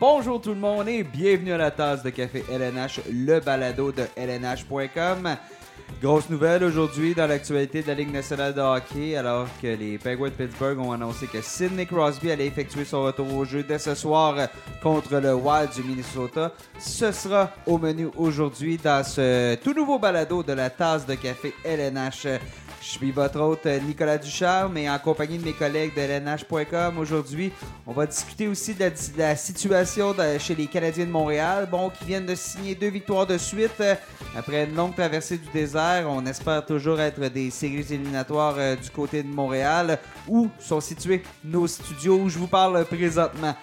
Bonjour tout le monde et bienvenue à la tasse de café LNH, le balado de LNH.com. Grosse nouvelle aujourd'hui dans l'actualité de la Ligue nationale de hockey, alors que les Penguins de Pittsburgh ont annoncé que Sidney Crosby allait effectuer son retour au jeu dès ce soir contre le Wild du Minnesota. Ce sera au menu aujourd'hui dans ce tout nouveau balado de la tasse de café LNH. Je suis votre hôte Nicolas Ducharme et en compagnie de mes collègues de LNH.com. Aujourd'hui, on va discuter aussi de la, situation chez les Canadiens de Montréal, bon, qui viennent de signer deux victoires de suite euh, après une longue traversée du désert. On espère toujours être des séries éliminatoires euh, du côté de Montréal, où sont situés nos studios où je vous parle présentement.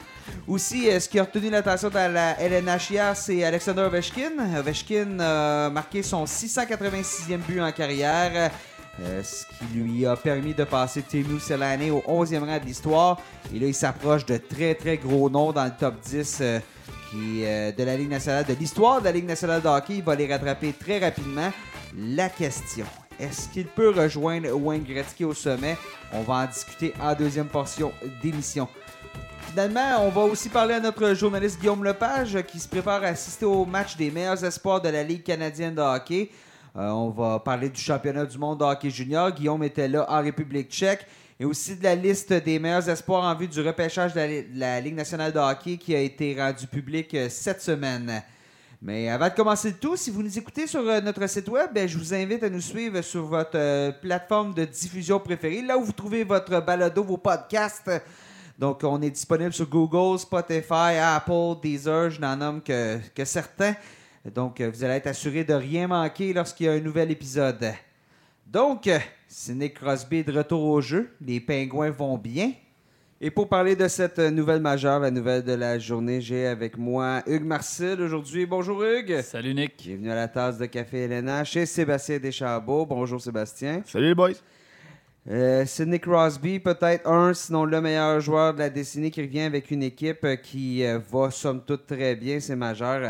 Aussi, euh, ce qui a retenu l'attention dans la LNH hier, c'est Alexander Ovechkin. Ovechkin a marqué son 686e but en carrière. Ce qui lui a permis de passer Timu Selane au 11e rang de l'histoire? Et là, il s'approche de très très gros noms dans le top 10 euh, euh, de la Ligue nationale, de l'histoire de la Ligue nationale de hockey. Il va les rattraper très rapidement. La question, est-ce qu'il peut rejoindre Wayne Gretzky au sommet? On va en discuter en deuxième portion d'émission. Finalement, on va aussi parler à notre journaliste Guillaume Lepage qui se prépare à assister au match des meilleurs espoirs de la Ligue canadienne de hockey. Euh, on va parler du championnat du monde de hockey junior. Guillaume était là en République tchèque. Et aussi de la liste des meilleurs espoirs en vue du repêchage de la, Ligue nationale de hockey qui a été rendu public euh, cette semaine. Mais avant de commencer le tout, si vous nous écoutez sur euh, notre site web, ben, je vous invite à nous suivre sur votre plateforme de diffusion préférée, là où vous trouvez votre balado, vos podcasts. Donc, on est disponible sur Google, Spotify, Apple, Deezer, je n'en nomme que, que certains. Donc, euh, vous allez être assuré de rien manquer lorsqu'il y a un nouvel épisode. Donc, c'est Nick Crosby de retour au jeu. Les pingouins vont bien. Et pour parler de cette nouvelle majeure, la nouvelle de la journée, j'ai avec moi Hugues Marcel aujourd'hui. Bonjour Hugues. Salut Nick. Bienvenue à la tasse de café Elena chez Sébastien Deschambault. Bonjour Sébastien. Salut les boys. Euh, Sidney Crosby, peut-être un, sinon le meilleur joueur de la décennie qui revient avec une équipe euh, qui euh, va somme toute très bien, c'est majeur.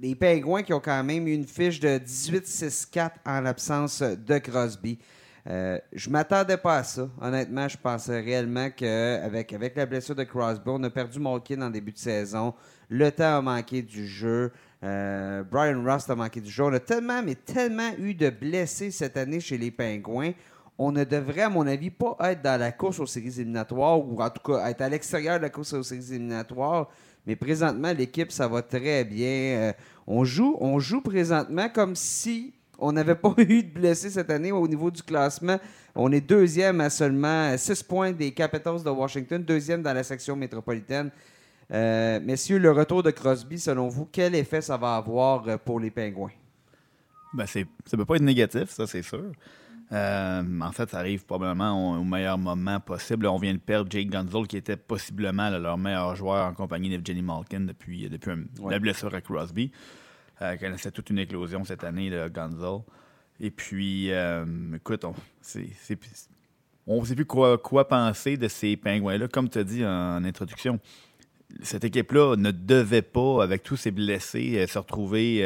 les Pingouins qui ont quand même une fiche de 18-6-4 en l'absence de Crosby. je m'attendais pas à ça. Honnêtement, je pensais réellement qu'avec avec la blessure de Crosby, on a perdu Malkin en début de saison. Le temps a manqué du jeu. Brian Rust a manqué du jeu. On a tellement, mais tellement eu de blessés cette année chez les Pingouins on ne devrait, à mon avis, pas être dans la course aux séries éliminatoires ou en tout cas être à l'extérieur de la course aux séries éliminatoires. Mais présentement, l'équipe, ça va très bien. Euh, on, joue, on joue présentement comme si on n'avait pas eu de blessés cette année au niveau du classement. On est deuxième à seulement 6 points des Capitals de Washington, deuxième dans la section métropolitaine. Euh, messieurs, le retour de Crosby, selon vous, quel effet ça va avoir pour les Pingouins? Ben, ça ne peut pas être négatif, ça, c'est sûr. Euh, en fait, ça arrive probablement au, meilleur moment possible. On vient de perdre Jake Gunzel, qui était possiblement leur meilleur joueur en compagnie de Jenny Malkin depuis, depuis la blessure à Crosby. Euh, connaissait toute une éclosion cette année, de Gunzel. Et puis, euh, écoute, on ne sait plus quoi, quoi penser de ces pingouins-là. Comme tu as dit en introduction, cette équipe-là ne devait pas, avec tous ces blessés, euh, se retrouver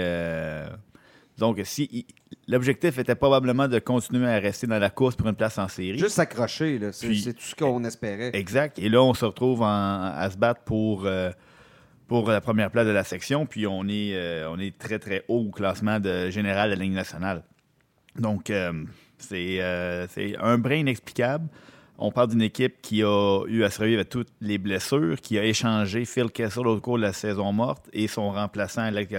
donc, si l'objectif était probablement de continuer à rester dans la course pour une place en série. Juste s'accrocher, c'est tout ce qu'on espérait. Exact. Et là, on se retrouve à se battre pour, euh, pour la première place de la section, puis on est, euh, on est très, très haut au classement de général de la Ligue nationale. Donc, euh, c'est un brin inexplicable. On parle d'une équipe qui a eu à se revivre avec toutes les blessures, qui a échangé Phil Kessel au cours de la saison morte et son remplaçant, Alec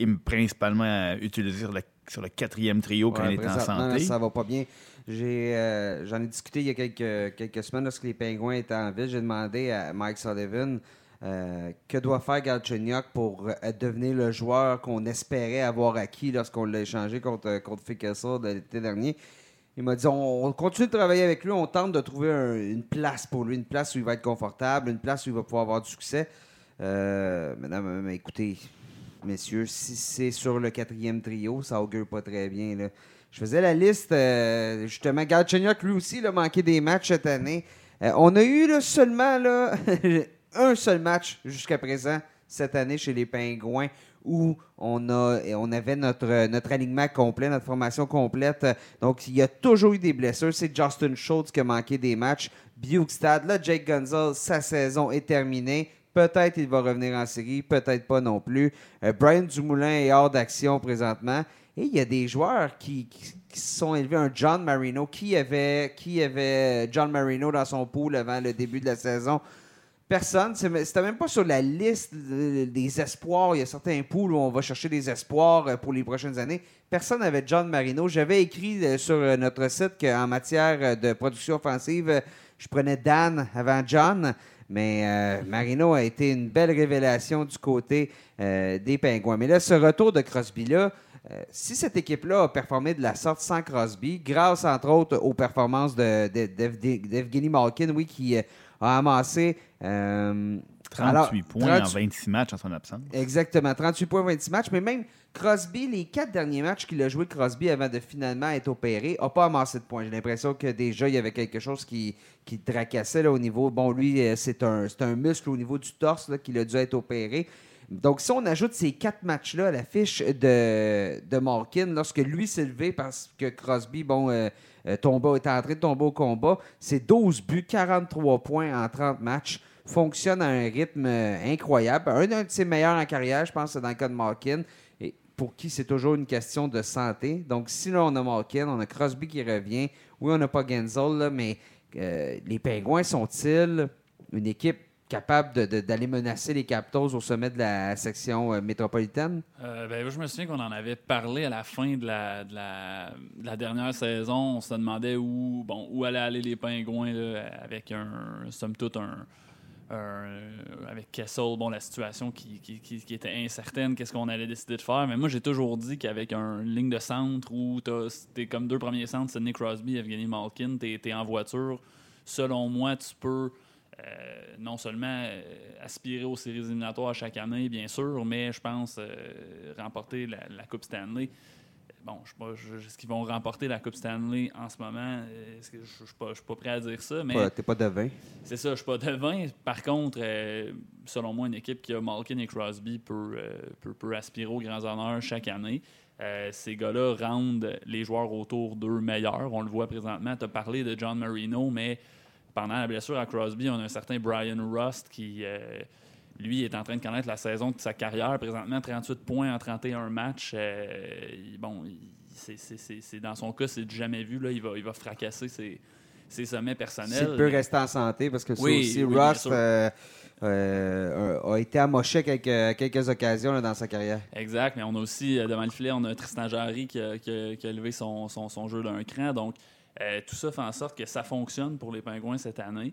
Galchenyuk, principalement utilisé sur le, sur le quatrième trio quand il est en santé. ça va pas bien. J'ai, euh, j'en ai discuté il y a quelques, quelques semaines lorsque les Pingouins étaient en ville. J'ai demandé à Mike Sullivan euh, que doit faire Galchenyuk pour euh, devenir le joueur qu'on espérait avoir acquis lorsqu'on l'a échangé contre, contre l'été dernier. Il m'a dit on, continue de travailler avec lui, on tente de trouver une place pour lui, une place où il va être confortable, une place où il va pouvoir avoir du succès. madame, écoutez, messieurs, si c'est sur le quatrième trio, ça augure pas très bien. Je faisais la liste, euh, justement, Galchenyuk, lui aussi, il a manqué des matchs cette année. Euh, on a eu seulement un seul match jusqu'à présent cette année chez les Pingouins où on, avait notre, notre alignement complet, notre formation complète. Donc, il y a toujours eu des blessures. C'est Justin Schultz qui a manqué des matchs. Bukestad, là, Jake Gunzel, sa saison est terminée. Peut-être il va revenir en série, peut-être pas non plus. Euh, Brian Dumoulin est hors d'action présentement. Et il y a des joueurs qui, qui, sont élevés. Un John Marino. Qui avait, qui avait John Marino dans son pool avant le début de la saison? Personne. C'était même pas sur la liste des espoirs. Il y a certains pools où on va chercher des espoirs euh, pour les prochaines années. Personne n'avait John Marino. J'avais écrit euh, sur notre site qu'en matière de production offensive, je prenais Dan avant John. Mais Marino a été une belle révélation du côté des Pingouins. Mais là, ce retour de Crosby-là, si cette équipe-là a performé de la sorte sans Crosby, grâce entre autres aux performances d'Evgeny Malkin, oui, qui a amassé 38 euh, points en 26 matchs en son absence. Exactement, 38 points en 26 matchs. Mais même Crosby, les quatre derniers matchs qu'il a joué Crosby avant de finalement être opéré, n'a pas amassé de points. J'ai l'impression que déjà, il y avait quelque chose qui, qui tracassait là, au niveau. Bon, lui, euh, c'est un, un muscle au niveau du torse qu'il a dû être opéré. Donc, si on ajoute ces quatre matchs-là à la fiche de, de Malkin, lorsque lui s'est levé parce que Crosby, bon, euh, euh, tomba, était en train de tomber au combat, c'est 12 buts, 43 points en 30 matchs. Fonctionne à un rythme euh, incroyable. Un, de ses meilleurs en carrière, je pense, c'est dans le cas de Malkin. Et pour qui c'est toujours une question de santé. Donc, si là, on a Malkin, on a Crosby qui revient. Oui, on n'a pas Genzel, mais les Pingouins sont-ils une équipe capable d'aller menacer les Capitals au sommet de la section euh, métropolitaine? Euh, ben, je me souviens qu'on en avait parlé à la fin de la, de la, dernière saison. On se demandait où, bon, où allaient aller les Pingouins avec un, somme toute, un, avec Kessel, bon, la situation qui, était incertaine, qu'est-ce qu'on allait décider de faire? Mais moi, j'ai toujours dit qu'avec un ligne de centre où t'es comme deux premiers centres, Nick Crosby, Evgeny Malkin, t'es es en voiture. Selon moi, tu peux euh, non seulement euh, aspirer aux séries éliminatoires chaque année, bien sûr, mais je pense euh, remporter la, Coupe Stanley. Bon, je sais est-ce qu'ils vont remporter la Coupe Stanley en ce moment? je ne suis pas, prêt à dire ça. mais T'es pas devin. C'est ça, je suis pas devin. Par contre, selon moi, une équipe qui a Malkin et Crosby peut, peut, aspirer aux grands honneurs chaque année. ces gars-là rendent les joueurs autour d'eux meilleurs. On le voit présentement. Tu as parlé de John Marino, mais pendant la blessure à Crosby, on a un certain Brian Rust qui, euh, lui, est en train de connaître la saison de sa carrière. Présentement, 38 points en 31 matchs. Euh, bon, c'est dans son cas, c'est jamais vu. Là, il, va, il va fracasser ses, ses sommets personnels. S'il peut rester en santé, parce que aussi, Rust euh, a été amoché quelques, quelques occasions dans sa carrière. Exact, mais on a aussi, devant le filet, on a Tristan Jarry qui a, qui a, levé son, son, son jeu d'un cran. Donc, euh, tout ça fait en sorte que ça fonctionne pour les Pingouins cette année.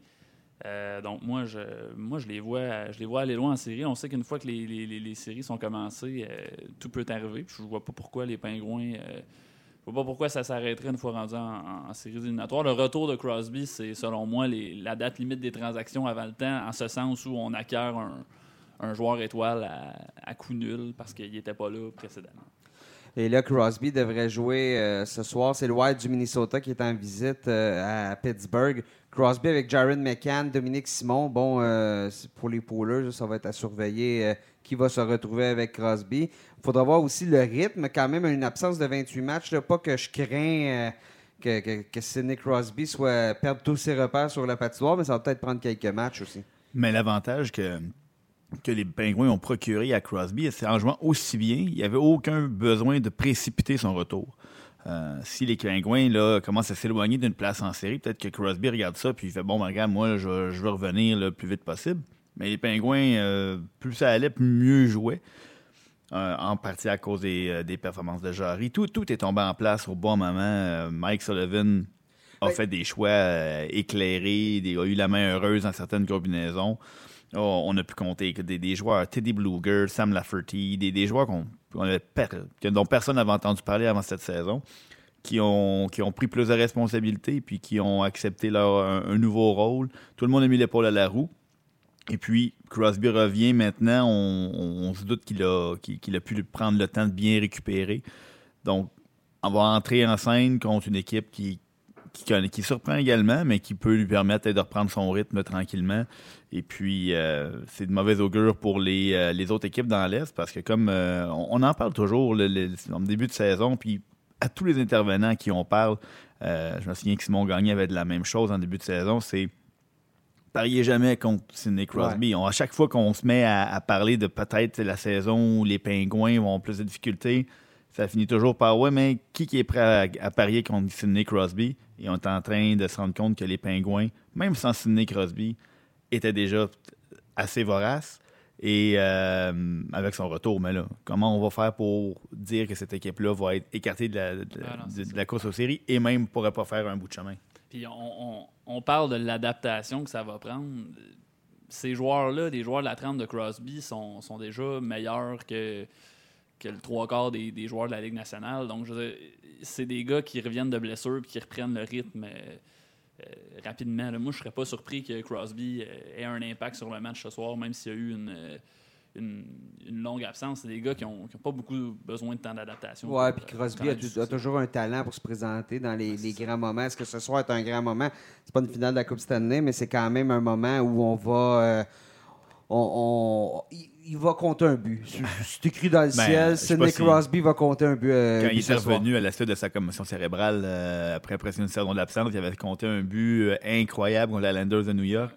Euh, donc moi je, moi, je les vois je les vois aller loin en série. On sait qu'une fois que les, les, séries sont commencées, euh, tout peut arriver. je ne vois pas pourquoi les Pingouins. je vois pas pourquoi ça s'arrêterait une fois rendu en, en, séries. Le retour de Crosby, c'est selon moi la date limite des transactions avant le temps, en ce sens où on acquiert un, joueur étoile à, à coup nul parce qu'il n'était pas là précédemment. Et là, Crosby devrait jouer euh, ce soir. C'est le Wild du Minnesota qui est en visite euh, à Pittsburgh. Crosby avec Jaron McCann, Dominique Simon. Bon, euh, pour les poolers, ça va être à surveiller qui va se retrouver avec Crosby. Il faudra voir aussi le rythme. Quand même, une absence de 28 matchs. pas que je crains que, que, que Sidney Crosby soit perdre tous ses repères sur la patinoire, mais ça va peut-être prendre quelques matchs aussi. Mais l'avantage que que les Pingouins ont procuré à Crosby, c'est en jouant aussi bien, il n'y avait aucun besoin de précipiter son retour. Euh, si les Pingouins là, commencent à s'éloigner d'une place en série, peut-être que Crosby regarde ça puis il fait Bon, ben, regarde, moi, je, veux revenir le plus vite possible. Mais les Pingouins, euh, plus ça allait, plus mieux jouaient. Euh, en partie à cause des, performances de Jarry. Tout, tout est tombé en place au bon moment. Mike Sullivan a fait des choix éclairés, a eu la main heureuse dans certaines combinaisons. Oh, on a pu compter que des, joueurs, Teddy Bluger, Sam Lafferty, des, joueurs dont personne n'avait entendu parler avant cette saison, qui ont, pris plus de responsabilités puis qui ont accepté leur, un, nouveau rôle. Tout le monde a mis l'épaule à la roue. Et puis, Crosby revient maintenant. On, se doute qu'il a, qu'il, a pu prendre le temps de bien récupérer. Donc, on va entrer en scène contre une équipe qui, qui, surprend également, mais qui peut lui permettre de reprendre son rythme tranquillement. Et puis, euh, c'est de mauvaise augure pour les, euh, les autres équipes dans l'Est parce que, comme euh, on, en parle toujours le, le, début de saison, puis à tous les intervenants qui en parlent, je me souviens que Simon Gagné avait de la même chose en début de saison, c'est pariez jamais contre Sidney Crosby. à chaque fois qu'on se met à, parler de peut-être la saison où les Pingouins vont plus de difficultés, ça finit toujours par ouais, mais qui, qui est prêt à, parier contre Sidney Crosby? Et on est en train de se rendre compte que les Pingouins, même sans Sidney Crosby, étaient déjà assez voraces. Et euh, avec son retour, mais là, comment on va faire pour dire que cette équipe-là va être écartée de la, de, ah la course aux séries et même pourrait pas faire un bout de chemin? Puis on, parle de l'adaptation que ça va prendre. Ces joueurs-là, des joueurs de la trame de Crosby, sont, déjà meilleurs que, que le trois quarts des, joueurs de la Ligue nationale. Donc, c'est des gars qui reviennent de blessures et qui reprennent le rythme euh, rapidement. Moi, je serais pas surpris que Crosby euh, ait un impact sur le match ce soir, même s'il y a eu une euh, une, longue absence. C'est des gars qui n'ont pas beaucoup besoin de temps d'adaptation. Ouais, puis Crosby a, toujours un talent pour se présenter dans les, grands moments. Est-ce que ce soir est un grand moment? C'est pas une finale de la Coupe Stanley, mais c'est quand même un moment où on va. Euh, on, il, va compter un but. C'est écrit dans le ben, ciel. Sidney Crosby va compter un but. Euh, Quand il est revenu à la suite de sa commotion cérébrale, euh, après presque une saison d'absence, il avait compté un but incroyable contre la Landers de New York.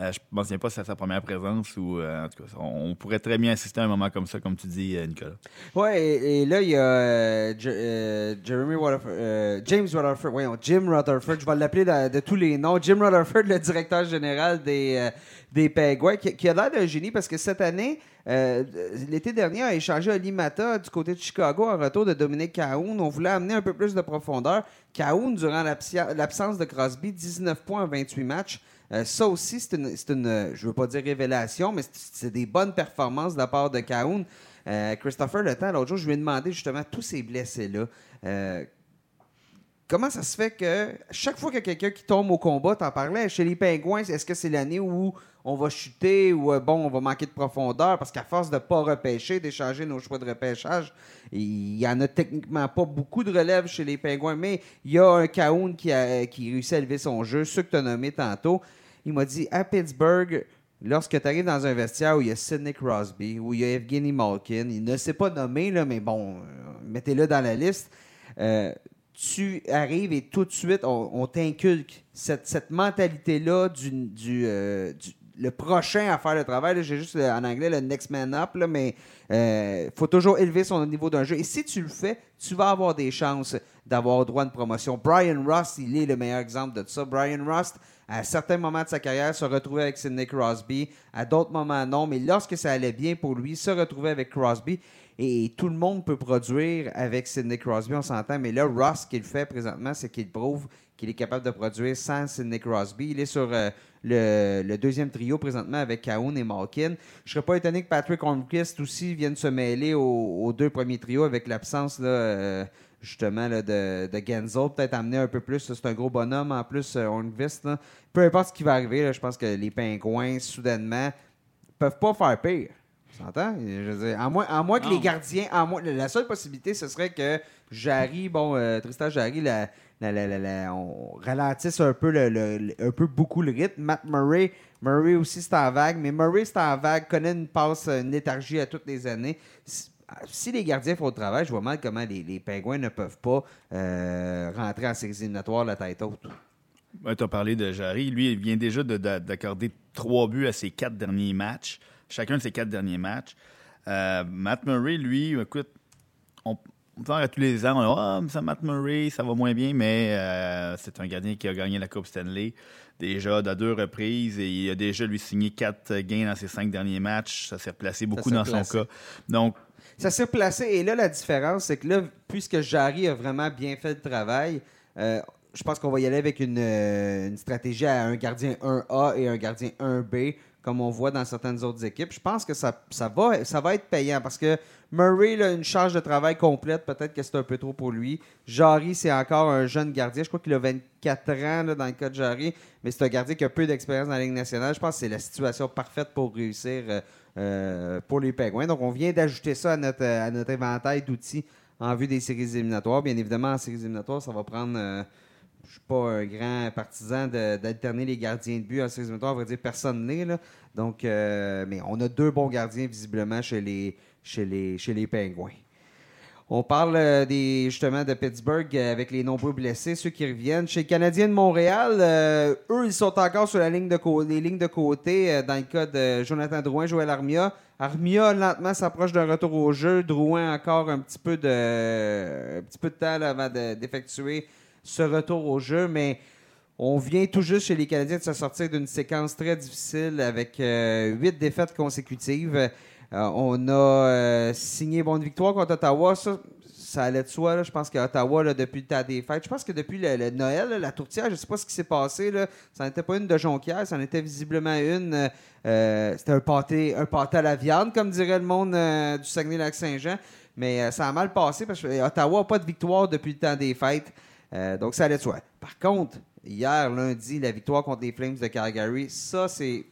Euh, je ne me souviens pas si c'est sa première présence ou euh, en tout cas, on pourrait très bien assister à un moment comme ça, comme tu dis, euh, Nicolas. Oui, et, là, il y a Jeremy James Rutherford, Jim Rutherford, je vais l'appeler de, tous les noms. Jim Rutherford, le directeur général des, des qui, a l'air d'un génie parce que cette année, l'été dernier, a échangé Oli Mata du côté de Chicago en retour de Dominique Cahoun. On voulait amener un peu plus de profondeur. Cahoun, durant l'absence de Crosby, 19 points en 28 matchs. Euh, ça aussi, c'est une, une, je veux pas dire révélation, mais c'est des bonnes performances de la part de Kaoun. Euh, Christopher Le Temps, l'autre jour, je lui ai demandé justement tous ces blessés-là. Euh, comment ça se fait que chaque fois qu'il y a quelqu'un qui tombe au combat, t'en parlais, chez les Pingouins, est-ce que c'est l'année où on va chuter ou bon, on va manquer de profondeur? Parce qu'à force de ne pas repêcher, d'échanger nos choix de repêchage, il y en a techniquement pas beaucoup de relève chez les Pingouins, mais il y a un Kaoun qui, a, qui réussit à élever son jeu, ceux que tu as nommés tantôt. Il m'a dit à Pittsburgh, lorsque tu arrives dans un vestiaire où il y a Sidney Crosby, où il y a Evgeny Malkin, il ne s'est pas nommé, là, mais bon, euh, mettez-le dans la liste. Euh, tu arrives et tout de suite, on, t'inculque cette, mentalité-là du, euh, du, le prochain à faire le travail. J'ai juste en anglais le next man up, mais il faut toujours élever son niveau d'un jeu. Et si tu le fais, tu vas avoir des chances d'avoir droit à une promotion. Brian Rust, il est le meilleur exemple de ça. Brian Rust, à certains moments de sa carrière, se retrouvait avec Sidney Crosby. À d'autres moments, non. Mais lorsque ça allait bien pour lui, se retrouvait avec Crosby. Et tout le monde peut produire avec Sidney Crosby, on s'entend. Mais là, Ross, qu'il fait présentement, c'est qu'il prouve qu'il est capable de produire sans Sidney Crosby. Il est sur euh, le, deuxième trio présentement avec Cahoon et Malkin. Je ne serais pas étonné que Patrick Holmquist aussi vienne se mêler aux, deux premiers trios avec l'absence euh, justement de, de Genzo. Peut-être amener un peu plus. C'est un gros bonhomme en plus, euh, Hornquist. Peu importe ce qui va arriver, je pense que les pingouins, soudainement, peuvent pas faire pire. Tu entends? à moins, à moins que les gardiens. À moins, la seule possibilité, ce serait que Jarry, bon, euh, Tristan Jarry, la, on ralentisse un peu, le, un peu beaucoup le rythme. Matt Murray, Murray aussi, c'est en vague, mais Murray, c'est en vague, connaît une passe, une léthargie à toutes les années. Si, les gardiens font le travail, je vois mal comment les, Pingouins ne peuvent pas euh, rentrer en séries éliminatoires la tête haute. tu as parlé de Jarry. Lui, il vient déjà d'accorder trois buts à ses quatre derniers matchs chacun de ses quatre derniers matchs. Euh, Matt Murray, lui, écoute, on à tous les ans, on dit, oh, ça, Matt Murray, ça va moins bien, mais euh, c'est un gardien qui a gagné la Coupe Stanley déjà à deux reprises et il a déjà lui signé quatre gains dans ses cinq derniers matchs. Ça s'est replacé beaucoup dans son cas. Donc, ça s'est replacé et là, la différence, c'est que là, puisque Jarry a vraiment bien fait le travail, euh, je pense qu'on va y aller avec une, une, stratégie à un gardien 1A et un gardien 1B comme on voit dans certaines autres équipes. Je pense que ça, ça, va, ça va être payant parce que Murray, a une charge de travail complète, peut-être que c'est un peu trop pour lui. Jarry, c'est encore un jeune gardien. Je crois qu'il a 24 ans dans le cas de Jarry, mais c'est un gardien qui a peu d'expérience dans la Ligue nationale. Je pense que c'est la situation parfaite pour réussir euh, euh, pour les Penguins. Donc, on vient d'ajouter ça à notre, à notre d'outils en vue des séries éliminatoires. Bien évidemment, en séries éliminatoires, ça va prendre. Euh, je suis pas un grand partisan d'alterner les gardiens de but en séries éliminatoires. On va dire, personne n'est. Donc, mais on a deux bons gardiens visiblement chez les, chez les, chez Pingouins. On parle euh, des, justement de Pittsburgh euh, avec les nombreux blessés, ceux qui reviennent. Chez les Canadiens de Montréal, euh, eux, ils sont encore sur la ligne de les lignes de côté. dans le cas de Jonathan Drouin, Joël Armia. Armia, lentement, s'approche d'un retour au jeu. Drouin, encore un petit peu de, un petit peu de temps avant d'effectuer ce retour au jeu. Mais on vient tout juste chez les Canadiens de se sortir d'une séquence très difficile avec huit défaites consécutives. Euh, on a euh, signé bonne victoire contre Ottawa. Ça, ça allait de soi. Je pense qu'Ottawa, depuis le temps des fêtes, je pense que depuis le, Noël, la tourtière, je ne sais pas ce qui s'est passé. Là, ça n'était pas une de Jonquière, ça en était visiblement une. Euh, c'était un pâté, à la viande, comme dirait le monde du Saguenay-Lac-Saint-Jean. Mais ça a mal passé parce que Ottawa n'a pas de victoire depuis le temps des fêtes. donc, ça allait de soi. Par contre, hier, lundi, la victoire contre les Flames de Calgary, ça, c'est.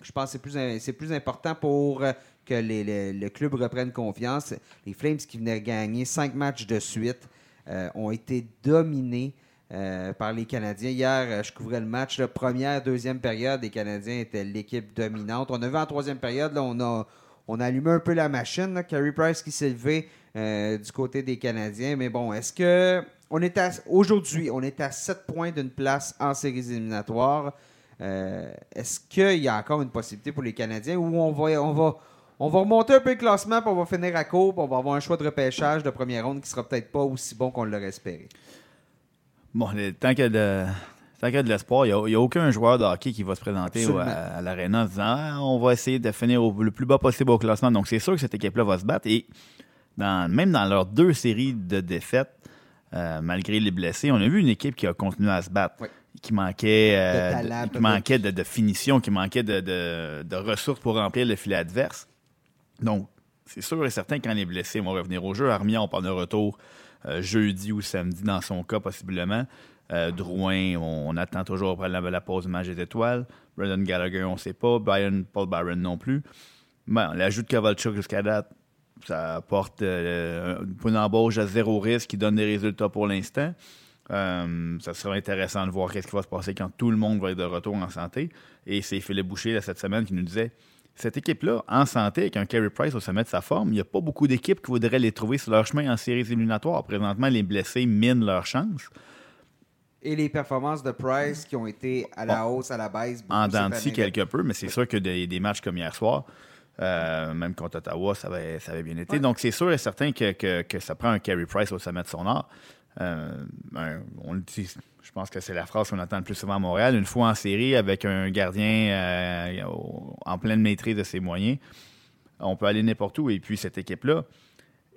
Je pense que c'est plus, plus important pour que le club reprenne confiance. Les Flames qui venaient gagner cinq matchs de suite euh, ont été dominés euh, par les Canadiens. Hier, euh, je couvrais le match. Première, deuxième période, les Canadiens étaient l'équipe dominante. On a vu en troisième période, là, on, a, on allumé un peu la machine. Carey Price qui s'est levé du côté des Canadiens. Mais bon, est-ce que on est aujourd'hui, on est à sept points d'une place en séries éliminatoires. est-ce qu'il y a encore une possibilité pour les Canadiens ou on va, on va, on va remonter un peu le classement, puis on va finir à court, puis on va avoir un choix de repêchage de première ronde qui sera peut-être pas aussi bon qu'on l'aurait espéré. Bon, tant qu'il y a de, de l'espoir, il n'y a, aucun joueur de hockey qui va se présenter à, l'aréna en disant ah, on va essayer de finir le plus bas possible au classement. Donc, c'est sûr que cette équipe-là va se battre. Et même dans leurs deux séries de défaites, euh, malgré les blessés, on a vu une équipe qui a continué à se battre. Qui manquait, euh, qui manquait de, finition, qui manquait de, de, ressources pour remplir le filet adverse. Donc, c'est sûr et certain quand les blessés vont revenir au jeu. Armia, on parle de retour euh, jeudi ou samedi dans son cas, possiblement. Euh, Drouin, on, attend toujours après la, pause du match des étoiles. Brendan Gallagher, on ne sait pas. Brian, Paul Byron non plus. Ben, l'ajout de Kavalchuk jusqu'à date, ça apporte euh, une embauche à zéro risque qui donne des résultats pour l'instant. ça sera intéressant de voir ce qui va se passer quand tout le monde va être de retour en santé. Et c'est Philippe Boucher, cette semaine, qui nous disait cette équipe-là, en santé, avec un Carey Price au sommet de sa forme, il n'y a pas beaucoup d'équipes qui voudraient les trouver sur leur chemin en séries éliminatoires. Présentement, les blessés minent leur chance. Et les performances de Price qui ont été à la hausse, à la baisse. En denti quelque peu, mais c'est sûr que des, matchs comme hier soir, euh, même contre Ottawa, ça avait, ça avait bien été. Donc, c'est sûr et certain que, que, ça prend un Carey Price au sommet de son art. Euh, on le dit je pense que c'est la phrase qu'on entend le plus souvent à Montréal. Une fois en série, avec un gardien euh, en pleine maîtrise de ses moyens, on peut aller n'importe où. Et puis, cette équipe-là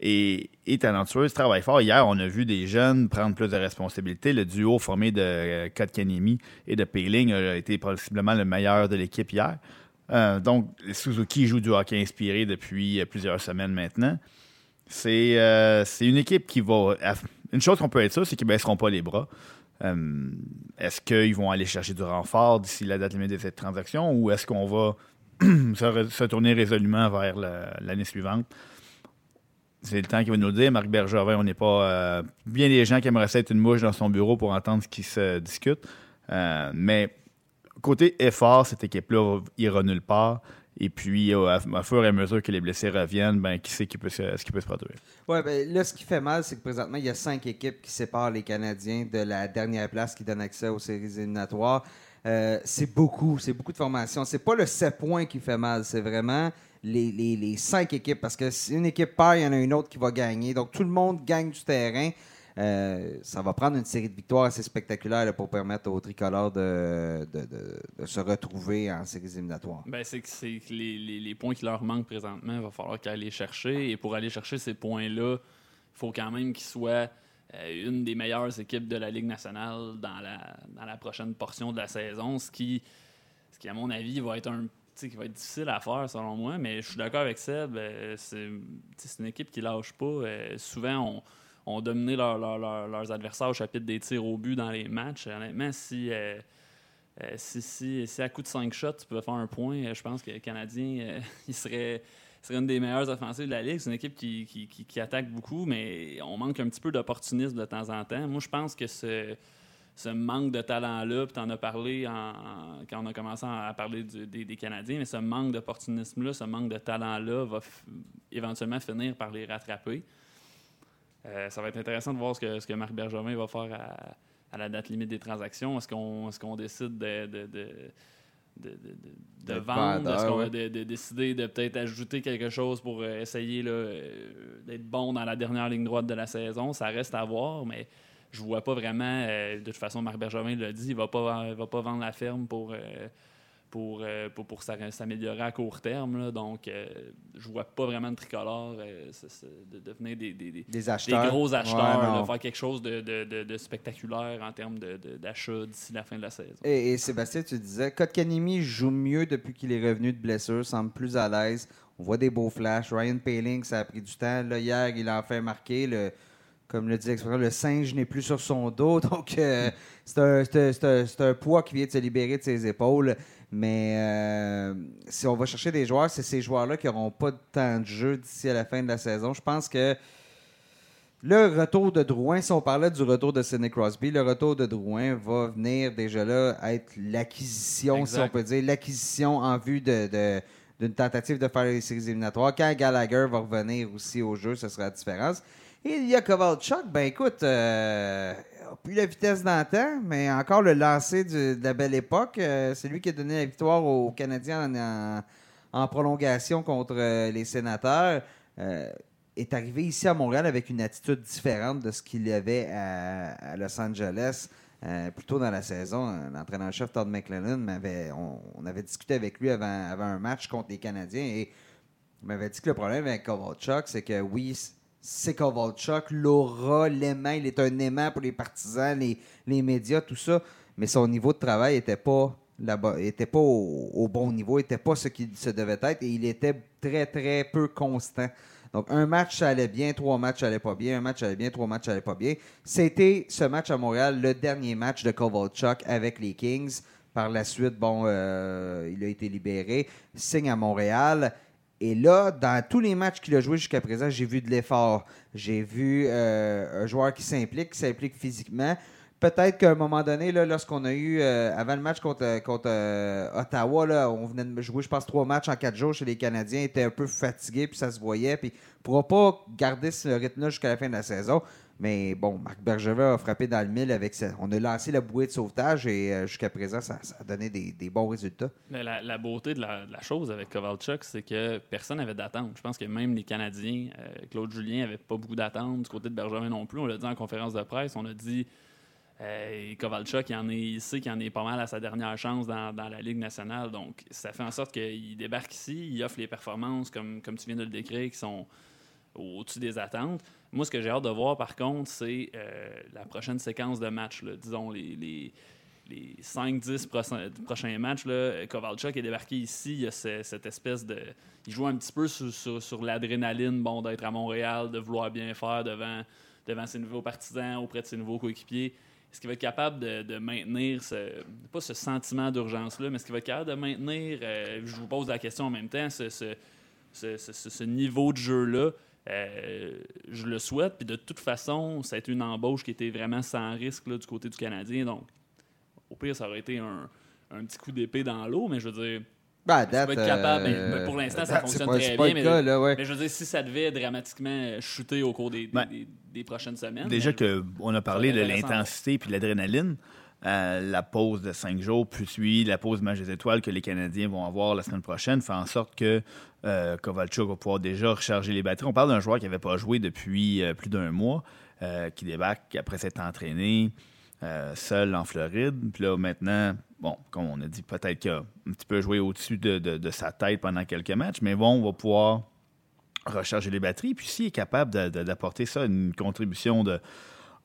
est, talentueuse, travaille fort. Hier, on a vu des jeunes prendre plus de responsabilités. Le duo formé de euh, Kotkanemi et de Payling a été possiblement le meilleur de l'équipe hier. Euh, donc, Suzuki joue du hockey inspiré depuis plusieurs semaines maintenant. C'est une équipe qui va. Une chose qu'on peut être sûr, c'est qu'ils ne baisseront pas les bras. Euh, est-ce qu'ils vont aller chercher du renfort d'ici la date limite de cette transaction ou est-ce qu'on va se, tourner résolument vers l'année suivante? C'est le temps qui va nous le dire. Marc Bergevin, on n'est pas. Euh, bien des gens qui aimeraient être une mouche dans son bureau pour entendre ce qui se discute. Euh, mais côté effort, cette équipe-là ira nulle part. Et puis, à, fur et à mesure que les blessés reviennent, ben, qui sait qui peut, ce qui peut se produire? Oui, ben, là, ce qui fait mal, c'est que présentement, il y a cinq équipes qui séparent les Canadiens de la dernière place qui donne accès aux séries éliminatoires. Euh, c'est beaucoup, c'est beaucoup de formations. C'est pas le 7 points qui fait mal, c'est vraiment les, les, cinq équipes. Parce que si une équipe perd, il y en a une autre qui va gagner. Donc, tout le monde gagne du terrain. Euh, ça va prendre une série de victoires assez spectaculaires pour permettre aux tricolores de, se retrouver en séries éliminatoires. Ben, c'est que, les, points qui leur manquent présentement, il va falloir les chercher. Et pour aller chercher ces points-là, il faut quand même qu'ils soient euh, une des meilleures équipes de la Ligue nationale dans la, prochaine portion de la saison, ce qui, à mon avis, va être un difficile à faire selon moi, mais je suis d'accord avec Seb. Euh, c'est, une équipe qui lâche pas. souvent, on, ont dominé leurs adversaires au chapitre des tirs au but dans les matchs. Honnêtement, si, euh, euh, si, si, à coup de 5 shots, tu pouvais faire un point, euh, je pense que le Canadien, il serait, serait une des meilleures offensives de la Ligue. C'est une équipe qui, qui, attaque beaucoup, mais on manque un petit peu d'opportunisme de temps en temps. Moi, je pense que ce, ce manque de talent-là, puis tu en as parlé quand on a commencé à parler des, des, Canadiens, mais ce manque d'opportunisme-là, ce manque de talent-là va éventuellement finir par les rattraper. Euh, ça va être intéressant de voir ce que, ce que Marc Bergevin va faire à, à la date limite des transactions. Est-ce qu'on est qu'on décide de, de, de, de, de vendre? Est-ce qu'on va décider de peut-être ajouter quelque chose pour euh, essayer d'être bon dans la dernière ligne droite de la saison? Ça reste à voir, mais je vois pas vraiment. de toute façon, Marc Bergevin l'a dit, il va pas, va pas vendre la ferme pour pour, euh, pour, pour s'améliorer à court terme. Là. Donc, euh, je vois pas vraiment de tricolore euh, de devenir des, des, des, des, acheteurs. gros acheteurs, de faire quelque chose de, de, de spectaculaire en termes d'achat d'ici la fin de la saison. Et, Sébastien, tu disais, Kotkanimi joue mieux depuis qu'il est revenu de blessure, semble plus à l'aise. On voit des beaux flashs. Ryan Paling, ça a pris du temps. Là, hier, il a enfin marqué. Le, comme le dit l'expression, le singe n'est plus sur son dos. Donc, c'est un, un, un, poids qui vient de se libérer de ses épaules. Mais euh, si on va chercher des joueurs, c'est ces joueurs-là qui n'auront pas de temps de jeu d'ici à la fin de la saison. Je pense que le retour de Drouin, si on parlait du retour de Sidney Crosby, le retour de Drouin va venir déjà là être l'acquisition, si on peut dire, l'acquisition en vue de, d'une tentative de faire les séries éliminatoires. Quand Gallagher va revenir aussi au jeu, ce sera la différence. Et il y a Kovalchuk, ben écoute, euh, plus la vitesse d'antan, mais encore le lancer de la belle époque. Euh, c'est lui qui a donné la victoire aux Canadiens en, prolongation contre euh, les sénateurs. Euh, est arrivé ici à Montréal avec une attitude différente de ce qu'il avait à, Los Angeles. plus tôt dans la saison, l'entraîneur-chef Todd McLennan, avait, on, avait discuté avec lui avant, avant, un match contre les Canadiens et il m'avait dit que le problème avec Kovalchuk, c'est que oui, c'est Kovalchuk, l'aura, l'aimant, il est un aimant pour les partisans, les, les médias, tout ça. Mais son niveau de travail n'était pas là-bas, était pas au, bon niveau, n'était pas ce qu'il se devait être et il était très, très peu constant. Donc, un match, allait bien, trois matchs, ça allait pas bien, un match, allait bien, trois matchs, ça allait pas bien. C'était ce match à Montréal, le dernier match de Kovalchuk avec les Kings. Par la suite, bon, euh, il a été libéré, signe à Montréal. Et là, dans tous les matchs qu'il a joués jusqu'à présent, j'ai vu de l'effort. J'ai vu euh, un joueur qui s'implique, qui s'implique physiquement. Peut-être qu'à un moment donné, lorsqu'on a eu, euh, avant le match contre, euh, Ottawa, là, on venait de jouer, je pense, trois matchs en quatre jours chez les Canadiens, était un peu fatigué, puis ça se voyait. Puis ne pourra pas garder ce rythme-là jusqu'à la fin de la saison. Mais bon, Marc Bergevin a frappé dans le mille avec ça. On a lancé la bouée de sauvetage et euh, jusqu'à présent, ça, a donné des, bons résultats. La, beauté de la, chose avec Kovalchuk, c'est que personne n'avait d'attente. Je pense que même les Canadiens, euh, Claude Julien n'avait pas beaucoup d'attente. Du côté de Bergevin non plus. On l'a dit en conférence de presse. On a dit euh, Kovalchuk, il, en est, il sait qu'il en est pas mal à sa dernière chance dans, la Ligue nationale. Donc, ça fait en sorte qu'il débarque ici, il offre les performances, comme tu viens de le décrire, qui sont au-dessus des attentes. Moi, ce que j'ai hâte de voir, par contre, c'est euh, la prochaine séquence de matchs. Disons, les, les, les 5-10 prochains matchs. Là, Kovalchuk est débarqué ici. Il y a cette espèce de. Il joue un petit peu sur, l'adrénaline bon, d'être à Montréal, de vouloir bien faire devant, devant ses nouveaux partisans, auprès de ses nouveaux coéquipiers. Est-ce qu'il va être capable de, maintenir ce, pas ce sentiment d'urgence-là, mais est-ce qu'il va être capable de maintenir, euh, je vous pose la question en même temps, ce niveau de jeu-là? Euh, je le souhaite. Puis de toute façon, ça a été une embauche qui était vraiment sans risque du côté du Canadien. Donc, au pire, ça aurait été un, petit coup d'épée dans l'eau, mais je veux dire. Ben, être capable. Euh, ben, pour l'instant, ça fonctionne très bien. mais, je veux dire, si ça devait dramatiquement chuter au cours des, des, prochaines semaines. Déjà qu'on a parlé de l'intensité puis de l'adrénaline. Euh, la pause de cinq jours, puis la pause match des étoiles que les Canadiens vont avoir la semaine prochaine, fait en sorte que euh, Kovalchuk va pouvoir déjà recharger les batteries. On parle d'un joueur qui n'avait pas joué depuis euh, plus d'un mois, qui débarque après s'être entraîné seul en Floride. Puis là, maintenant, bon, comme on a dit, peut-être qu'il a un petit peu joué au-dessus de, sa tête pendant quelques matchs, mais bon, on va pouvoir recharger les batteries. Puis s'il est capable d'apporter ça, une contribution de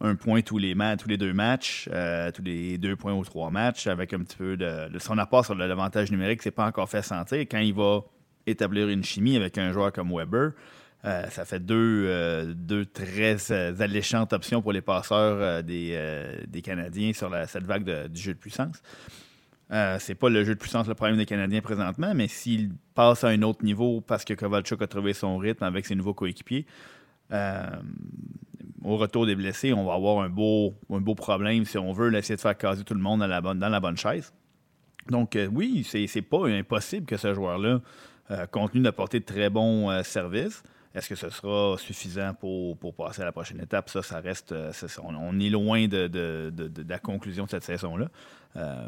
un point tous les, deux matchs, euh, tous les deux points ou trois matchs, avec un petit peu de, son apport sur l'avantage numérique, c'est pas encore fait sentir. Quand il va établir une chimie avec un joueur comme Weber, euh, ça fait deux, euh, très alléchantes options pour les passeurs des, Canadiens sur cette vague du jeu de puissance. c'est pas le jeu de puissance le problème des Canadiens présentement, mais s'il passe à un autre niveau parce que Kovalchuk a trouvé son rythme avec ses nouveaux coéquipiers, au retour des blessés, on va avoir un beau, problème si on veut essayer de faire caser tout le monde dans la bonne, dans chaise. Donc, euh, oui, c'est pas impossible que ce joueur-là euh, continue d'apporter de très bons euh, services. Est-ce que ce sera suffisant pour, passer à la prochaine étape? Ça, ça reste. on, est loin de, la conclusion de cette saison-là.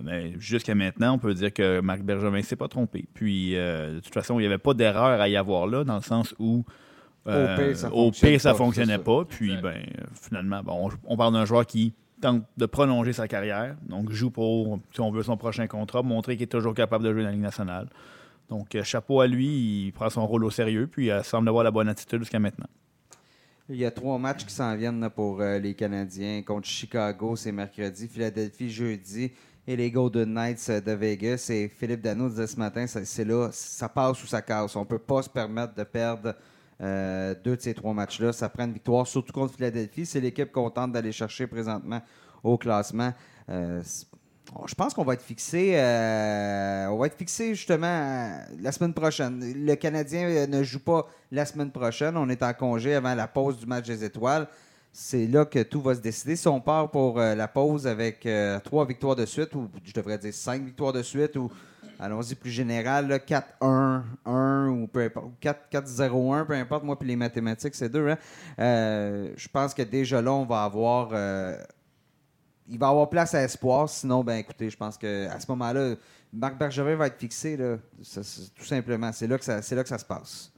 mais jusqu'à maintenant, on peut dire que Marc Bergevin ne s'est pas trompé. Puis, de toute façon, il n'y avait pas d'erreur à y avoir là, dans le sens où au pire, ça ne fonctionnait pas. Puis, ben, finalement, bon, on, parle d'un joueur qui tente de prolonger sa carrière. Donc, joue pour, si on veut, son prochain contrat, montrer qu'il est toujours capable de jouer dans la Ligue nationale. Donc, euh, chapeau à lui, il prend son rôle au sérieux, puis il semble avoir la bonne attitude jusqu'à maintenant. Il y a trois matchs qui s'en viennent pour euh, les Canadiens. Contre Chicago, c'est mercredi. Philadelphie, jeudi. Et les Golden Knights euh, de Vegas. Et Philippe Dano disait ce matin, c'est là, ça passe ou ça casse. On ne peut pas se permettre de perdre euh, deux de ces trois matchs-là, ça prend une victoire, surtout contre Philadelphie. C'est l'équipe contente d'aller chercher présentement au classement. Euh, je pense qu'on va être fixé. Euh, on va être fixé justement la semaine prochaine. Le Canadien ne joue pas la semaine prochaine. On est en congé avant la pause du match des étoiles. C'est là que tout va se décider. Si on part pour la pause avec trois victoires de suite, ou je devrais dire cinq victoires de suite, ou allons-y plus général, 4-1, 1 ou peu importe, 4-0-1, peu importe, moi puis les mathématiques, c'est deux. Hein? Euh, je pense que déjà là, on va avoir. Euh, il va avoir place à espoir. Sinon, ben écoutez, je pense qu'à ce moment-là, Marc Bergevin va être fixé, là, tout simplement. C'est là, que ça, là que ça se passe.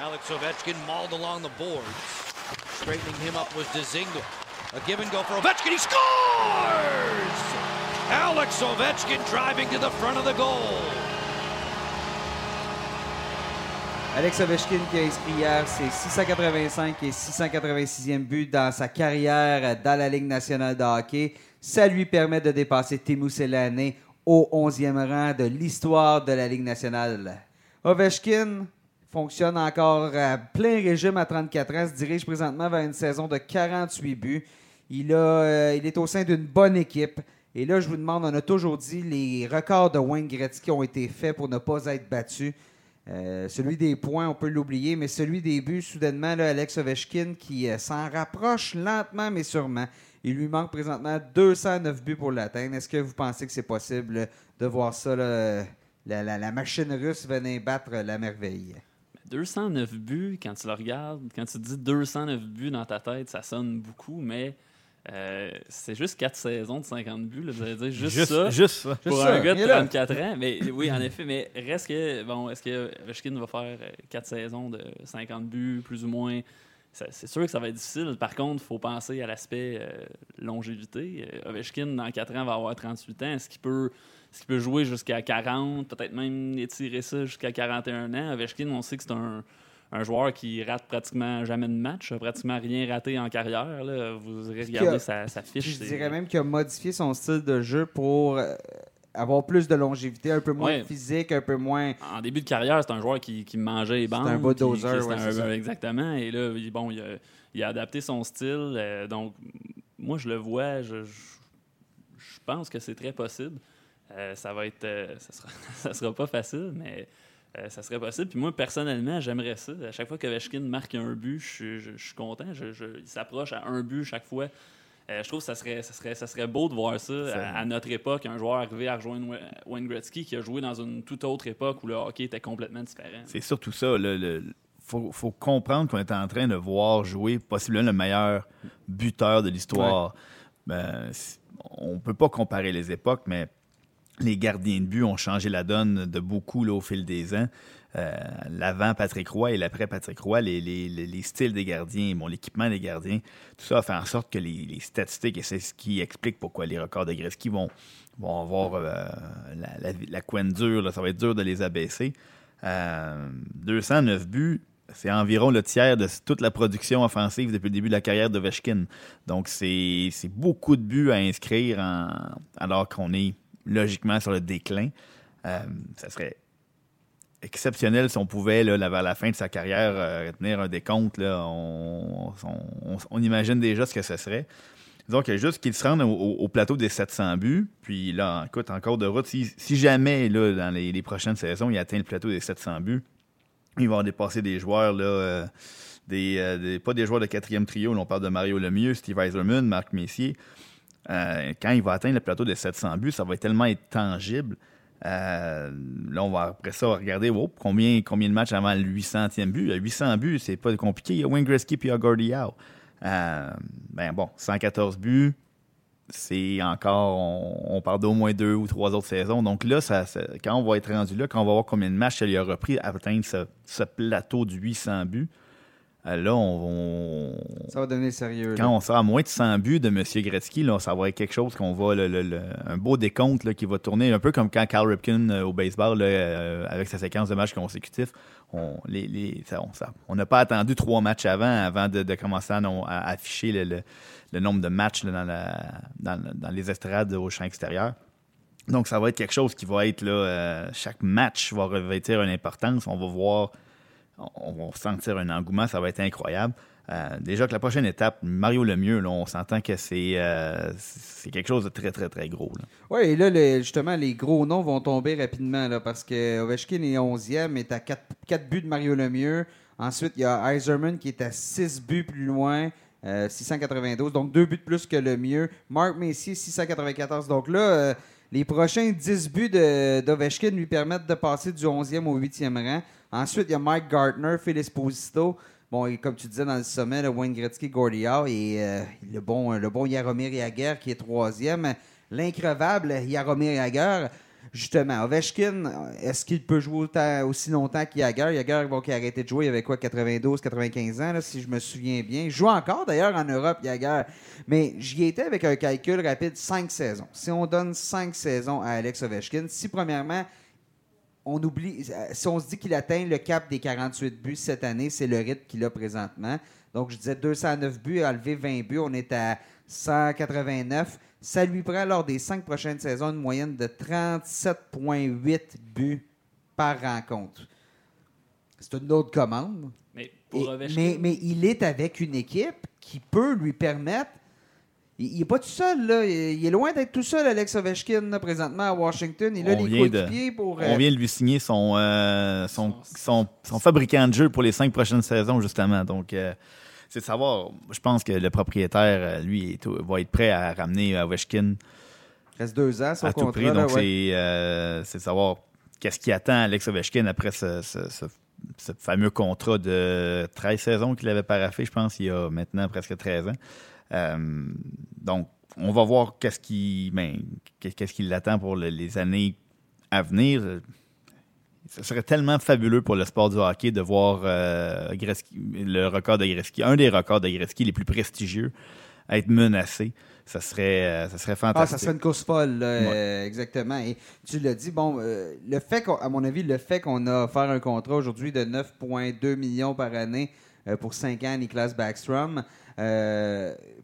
Alex Ovechkin mauled along the boards. Straightening him up was Dezingle. A give and go for Ovechkin. He scores! Alex Ovechkin driving to the front of the goal. Alex Ovechkin qui a inscrit hier ses 685 et 686e but dans sa carrière dans la Ligue nationale de hockey. Ça lui permet de dépasser Timo Selane au 11e rang de l'histoire de la Ligue nationale. Ovechkin fonctionne encore à plein régime à 34 ans, se dirige présentement vers une saison de 48 buts. Il, a, euh, il est au sein d'une bonne équipe. Et là, je vous demande, on a toujours dit les records de Wayne Gretzky ont été faits pour ne pas être battus. Euh, celui des points, on peut l'oublier, mais celui des buts, soudainement, Alex Ovechkin qui euh, s'en rapproche lentement mais sûrement. Il lui manque présentement 209 buts pour l'atteindre. Est-ce que vous pensez que c'est possible de voir ça, la, la, machine russe venir battre la merveille? 209 buts, quand tu le regardes, quand tu dis 209 buts dans ta tête, ça sonne beaucoup, mais euh, c'est juste 4 saisons de 50 buts, là, vous allez dire juste, ça. Juste ça. Pour un gars de 34 ans. Mais oui, en effet, mais reste que, bon, est-ce que Ovechkin va faire 4 saisons de 50 buts, plus ou moins? C'est sûr que ça va être difficile. Par contre, il faut penser à l'aspect euh, longévité. Euh, Ovechkin, dans 4 ans, va avoir 38 ans. Est-ce qu'il peut, est peut jouer jusqu'à 40, peut-être même étirer ça jusqu'à 41 ans Ovechkin, on sait que c'est un un joueur qui rate pratiquement jamais de match, a pratiquement rien raté en carrière. Là. Vous irez regarder sa, fiche. Je dirais même qu'il a modifié son style de jeu pour euh, avoir plus de longévité, un peu moins physique, un peu moins. En début de carrière, c'est un joueur qui, mangeait les bandes. C'est un beau doseur, Exactement. Et là, bon, il a, adapté son style. Euh, donc, moi, je le vois, je, pense que c'est très possible. Euh, ça va être. ça, sera, ça sera pas facile, mais euh, ça serait possible. Puis moi, personnellement, j'aimerais ça. À chaque fois que Vechkin marque un but, je, suis content. il s'approche à un but chaque fois. Euh, je trouve que ça serait, ça, serait, ça serait beau de voir ça, à, notre époque, un joueur arrivé à rejoindre Wayne Gretzky qui a joué dans une toute autre époque où le hockey était complètement différent. C'est surtout ça. Il faut, comprendre qu'on est en train de voir jouer possiblement le meilleur buteur de l'histoire. Ben, on peut pas comparer les époques, mais les gardiens de but ont changé la donne de beaucoup au fil des ans. Euh, l'avant Patrick Roy et l'après Patrick Roy, les, styles des gardiens, l'équipement des gardiens, tout ça a fait en sorte que les, statistiques, et c'est ce qui explique pourquoi les records de Gretzky vont, vont avoir euh, la, la, couenne dure, ça va être dur de les abaisser. 209 euh, buts, c'est environ le tiers de toute la production offensive depuis le début de la carrière de Vechkin. Donc, c'est beaucoup de buts à inscrire alors qu'on est logiquement sur le déclin. Euh, ça serait exceptionnel si on pouvait, là, vers la fin de sa carrière, euh, tenir un décompte. Là, on, imagine déjà ce que ce serait. Donc, juste qu'il se rende au, plateau des 700 buts. Puis là, écoute, encore de route, si, jamais, là, dans les, prochaines saisons, il atteint le plateau des 700 buts, il va dépasser des joueurs, là, euh, des, pas des joueurs de quatrième trio. on parle de Mario Lemieux, Steve Eiserman, Marc Messier. Euh, quand il va atteindre le plateau de 700 buts, ça va tellement être tangible Euh, là, on va après ça regarder oh, combien, combien de matchs avant le 800e but. Le 800 buts, c'est pas compliqué. Il y a Wayne Gretzky puis il y a Gordie Howe. Euh, ben bon, 114 buts, c'est encore, on, parle d'au moins deux ou trois autres saisons. Donc là, quand on va être rendu là, quand on va voir combien de matchs il a repris à atteindre ce, plateau du 800 buts, là, on, Ça va devenir sérieux. Quand on sera à moins de 100 buts de M. Gretzky, là, ça va être quelque chose qu'on va, un beau décompte qui va tourner, un peu comme quand Carl Ripken euh, au baseball, euh, avec sa séquence de matchs consécutifs, on les, on n'a pas attendu trois matchs avant, avant de, commencer à, afficher le, nombre de matchs dans, dans, les estrades au champ extérieur. Donc, ça va être quelque chose qui va être là. chaque match va revêtir une importance. On va voir on va sentir un engouement, ça va être incroyable. Euh, déjà que la prochaine étape, Mario Lemieux, on s'entend que euh, c'est quelque chose de très, très, très gros. Oui, et là, justement, les gros noms vont tomber rapidement là, parce que Ovechkin est 11e, est à 4, buts de Mario Lemieux. Ensuite, il y a Eiserman qui est à 6 buts plus loin. 692, euh, donc deux buts de plus que le mieux. Mark Messier, 694. Donc là, les prochains 10 buts d'Ovechkin lui permettent de passer du 11e au 8e rang. Ensuite, il y a Mike Gartner, Phil Esposito. Bon, comme tu disais dans le sommet, le Wayne Gretzky, et euh, le, bon, le bon Yaromir Yager qui est troisième. L'increvable Yaromir Yager. Justement, Ovechkin, est-ce qu'il peut jouer aussi longtemps qu'Yager? Yager, bon, qui a arrêté de jouer, il avait quoi, 92, 95 ans, si je me souviens bien. Il joue encore d'ailleurs en Europe, Yager. Mais j'y étais avec un calcul rapide, cinq saisons. Si on donne cinq saisons à Alex Ovechkin, si premièrement, on oublie, si on se dit qu'il atteint le cap des 48 buts cette année, c'est le rythme qu'il a présentement. Donc, je disais 209 buts, a levé 20 buts, on est à 189. Ça lui prend lors des cinq prochaines saisons une moyenne de 37,8 buts par rencontre. C'est une autre commande. Mais, mais, il est avec une équipe qui peut lui permettre il n'est pas tout seul, là. Il est loin d'être tout seul, Alex Ovechkin, présentement à Washington. Il a les coéquipiers pour. On vient de lui signer son, euh, son, son, fabricant de jeu pour les cinq prochaines saisons, justement. Donc, euh, c'est de savoir. Je pense que le propriétaire, euh, lui, va être prêt à ramener Ovechkin. Il reste deux ans, son à tout prix. Donc, c'est de savoir qu'est-ce qui attend Alex Ovechkin après ce, ce fameux contrat de 13 saisons qu'il avait paraffé, je pense, il y a maintenant presque 13 ans. Euh, donc, on va voir qu'est-ce qui, ben, qu'est-ce qui l'attend pour les années à venir. Ce serait tellement fabuleux pour le sport du hockey de voir euh, le record de Gretzky, un des records de Gretzky les plus prestigieux, être menacé. Ça serait, euh, ça serait fantastique. Ah, ça serait une course folle, exactement. Et tu l'as dit, bon, le fait à mon avis, le fait qu'on a offert un contrat aujourd'hui de 9,2 millions par année pour 5 ans à Niklas Backstrom,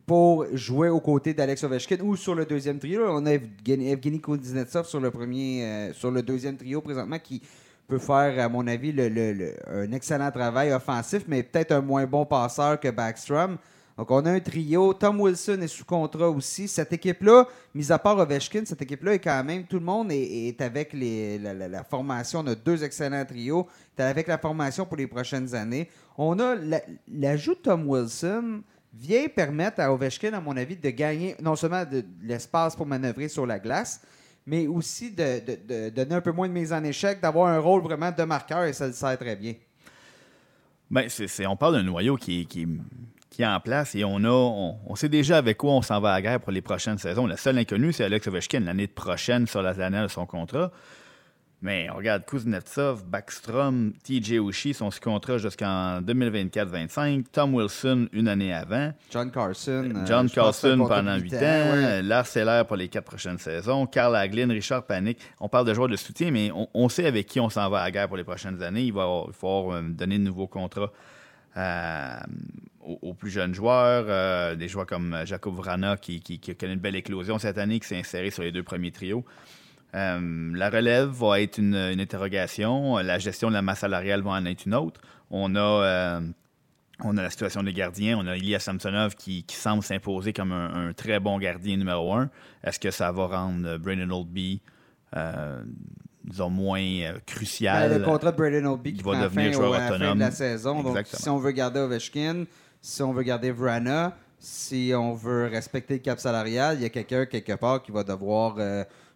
pour jouer aux côtés d'Alex Ovechkin ou sur le deuxième trio. On a Evgeny Kuznetsov sur le premier, euh, sur le deuxième trio présentement qui peut faire, à mon avis, le, un excellent travail offensif, mais peut-être un moins bon passeur que Backstrom. Donc, on a un trio. Tom Wilson est sous contrat aussi. Cette équipe-là, mis à part Ovechkin, cette équipe-là est quand même, tout le monde est, avec les, la, formation. On a deux excellents trios. est avec la formation pour les prochaines années. On a l'ajout de Tom Wilson vient permettre à Ovechkin, à mon avis, de gagner non seulement de, l'espace pour manœuvrer sur la glace, mais aussi de, donner un peu moins de mise en échec, d'avoir un rôle vraiment de marqueur et ça le sert très bien. Ben, c'est, on parle d'un noyau qui, qui, est en place et on a on, sait déjà avec quoi on s'en va à la guerre pour les prochaines saisons. Le seul inconnu, c'est Alex Ovechkin l'année prochaine sur la de son contrat. Mais on regarde Kuznetsov, Backstrom, TJ Oshie sont sous contrat jusqu'en 2024-25. Tom Wilson, une année avant. John Carson. Euh, John Carson pendant 8 ans. Lars Seller pour les quatre prochaines saisons. Carl Hagelin, Richard Panic. On parle de joueurs de soutien, mais on, sait avec qui on s'en va à la guerre pour les prochaines années. Il va falloir euh, donner de nouveaux contrats. Euh, aux, plus jeunes joueurs, des joueurs comme Jacob Vrana qui, qui, qui, a connu une belle éclosion cette année, qui s'est inséré sur les deux premiers trios. Euh, la relève va être une, interrogation. La gestion de la masse salariale va en être une autre. On a, euh, on a la situation des gardiens. On a Ilya Samsonov qui, semble s'imposer comme un, très bon gardien numéro un. Est-ce que ça va rendre Brandon Oldby euh, disons, moins crucial? Ben, le contrat de Brandon Oldby qui va devenir fin joueur autonome. fin de la saison. Donc, si on veut garder Ovechkin, si on veut garder Vrana, si on veut respecter le cap salarial, il y a quelqu'un quelque part qui va devoir